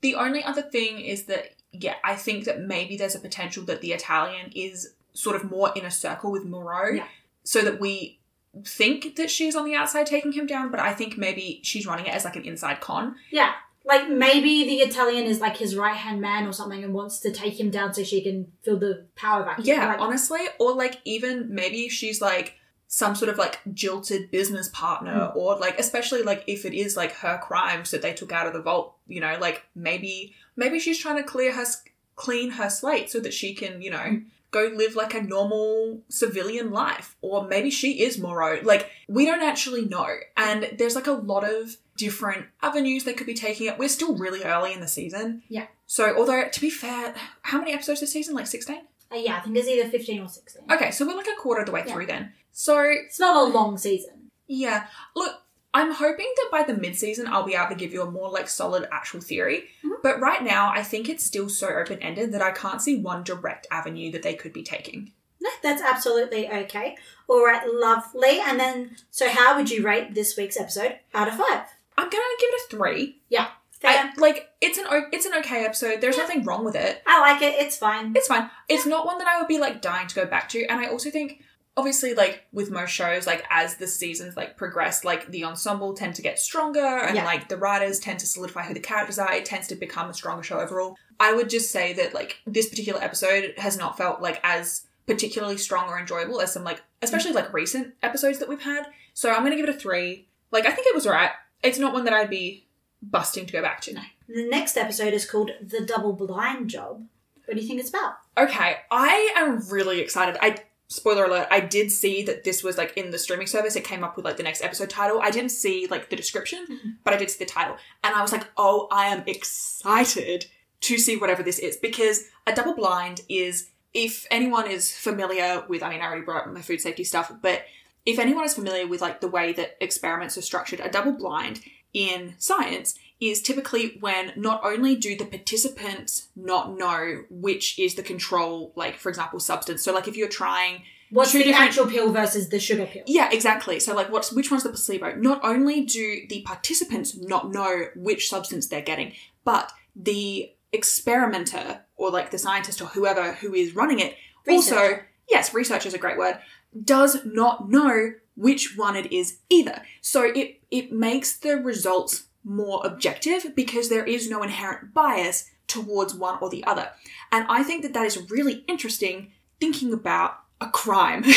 The only other thing is that, yeah, I think that maybe there's a potential that the Italian is sort of more in a circle with Moreau. Yeah. So that we think that she's on the outside taking him down, but I think maybe she's running it as like an inside con. Yeah. Like maybe the Italian is like his right hand man or something and wants to take him down so she can fill the power vacuum. Yeah, Like, honestly, or like even maybe she's like some sort of like jilted business partner, hmm. or like especially like if it is like her crimes that they took out of the vault, you know, like maybe maybe she's trying to clear her s- clean her slate so that she can, you know, hmm. Go live like a normal civilian life, or maybe she is Moreau. Like we don't actually know, and there's like a lot of different avenues they could be taking it. We're still really early in the season, Yeah. So although to be fair, how many episodes this season? Like sixteen. uh, yeah, I think it's either 15 or 16. Okay, so we're like a quarter of the way Yeah. through then. So It's not a long season. yeah, look, I'm hoping that by the mid-season I'll be able to give you a more like solid actual theory. Mhm. But right now, I think it's still so open-ended that I can't see one direct avenue that they could be taking. No, that's absolutely okay. All right, lovely. And then, so how would you rate this week's episode out of five? I'm gonna give it a three. Fair. I, like it's an it's an okay episode. There's Yeah. nothing wrong with it. I like it. It's fine. It's fine. It's not one that I would be like dying to go back to. And I also think, obviously, like with most shows, like as the seasons like progress, like the ensemble tend to get stronger, and Yeah. like the writers tend to solidify who the characters are. It tends to become a stronger show overall. I would just say that like this particular episode has not felt like as particularly strong or enjoyable as some like especially like recent episodes that we've had. So I'm gonna give it a three. Like I think it was alright. It's not one that I'd be busting to go back to. No. The next episode is called The Double Blind Job. What do you think it's about? Okay, I am really excited. I spoiler alert, I did see that this was like in the streaming service. It came up with like the next episode title. I didn't see like the description, Mhm. but I did see the title, and I was like, oh, I am excited to see whatever this is because a double blind is if anyone is familiar with. I mean, I already brought up my food safety stuff, but if anyone is familiar with like the way that experiments are structured, a double blind in science is typically when not only do the participants not know which is the control, like for example, substance. So like if you're trying What's Two the different- actual pill versus the sugar pill? yeah, exactly. So like what's which one's the placebo? Not only do the participants not know which substance they're getting, but the experimenter or like the scientist or whoever who is running it also yes, research is a great word, does not know which one it is either. So it it makes the results more objective because there is no inherent bias towards one or the other. And I think that that is really interesting thinking about a crime.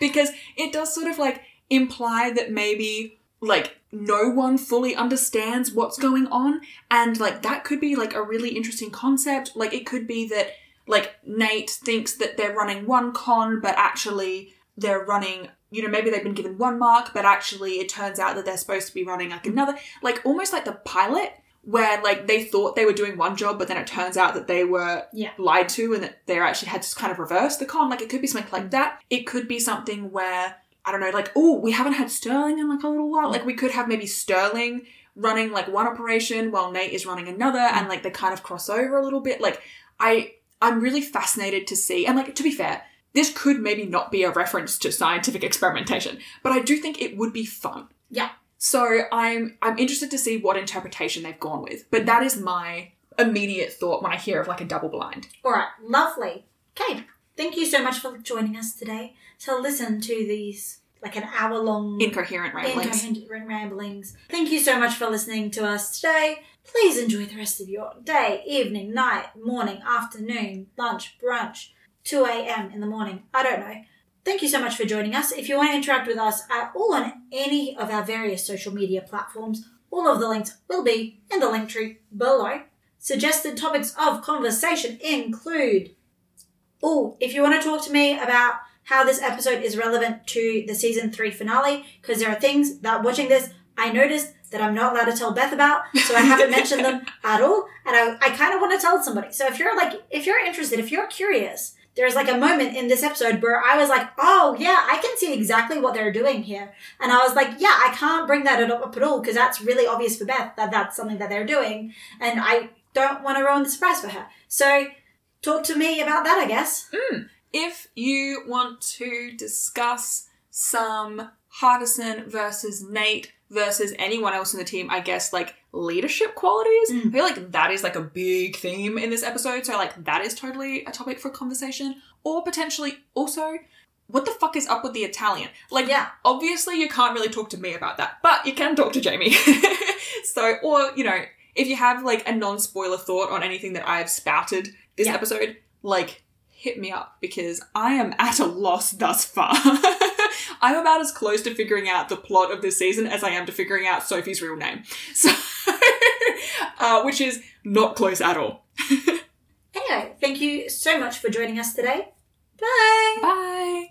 Because it does sort of like imply that maybe like no one fully understands what's going on. And like that could be like a really interesting concept. Like it could be that like Nate thinks that they're running one con but actually they're running you know maybe they've been given one mark but actually it turns out that they're supposed to be running like another like almost like the pilot where like they thought they were doing one job but then it turns out that they were Yeah. lied to and that they actually had to kind of reverse the con. Like it could be something like mm. that. It could be something where i don't know like oh we haven't had sterling in like a little while. Like we could have maybe sterling running like one operation while nate is running another and mm. like they kind of cross over a little bit. Like i i'm really fascinated to see and like to be fair this could maybe not be a reference to scientific experimentation but i do think it would be fun Yeah. so I'm I'm interested to see what interpretation they've gone with. But that is my immediate thought when I hear of like a double blind. All right, lovely. Okay, thank you so much for joining us today to listen to these like an hour long Incoherent ramblings. incoherent ramblings. Thank you so much for listening to us today. Please enjoy the rest of your day, evening, night, morning, afternoon, lunch, brunch, 2 a.m. in the morning. I don't know. Thank you so much for joining us. If you want to interact with us at all on any of our various social media platforms, all of the links will be in the link tree below. Suggested topics of conversation include Oh, if you want to talk to me about how this episode is relevant to the season three finale, because there are things that watching this I noticed that I'm not allowed to tell Beth about, so I haven't mentioned them at all. And I, I kind of want to tell somebody. So if you're like, if you're interested, if you're curious, there's like a moment in this episode where I was like, oh yeah, I can see exactly what they're doing here. And I was like, yeah, I can't bring that up at all because that's really obvious for Beth that that's something that they're doing. And I don't want to ruin the surprise for her. So talk to me about that, I guess. Hmm. If you want to discuss some Hardison versus Nate versus anyone else in the team, I guess like leadership qualities. Mm. I feel like that is like a big theme in this episode. So like that is totally a topic for conversation. Or potentially also, what the fuck is up with the Italian? Like Yeah. obviously you can't really talk to me about that, but you can talk to Jamie. so, or, you know, if you have like a non spoiler thought on anything that I've spouted this Yeah. episode, like hit me up because I am at a loss thus far. I'm about as close to figuring out the plot of this season as I am to figuring out Sophie's real name. So, uh, which is not close at all. Anyway, thank you so much for joining us today. Bye. Bye.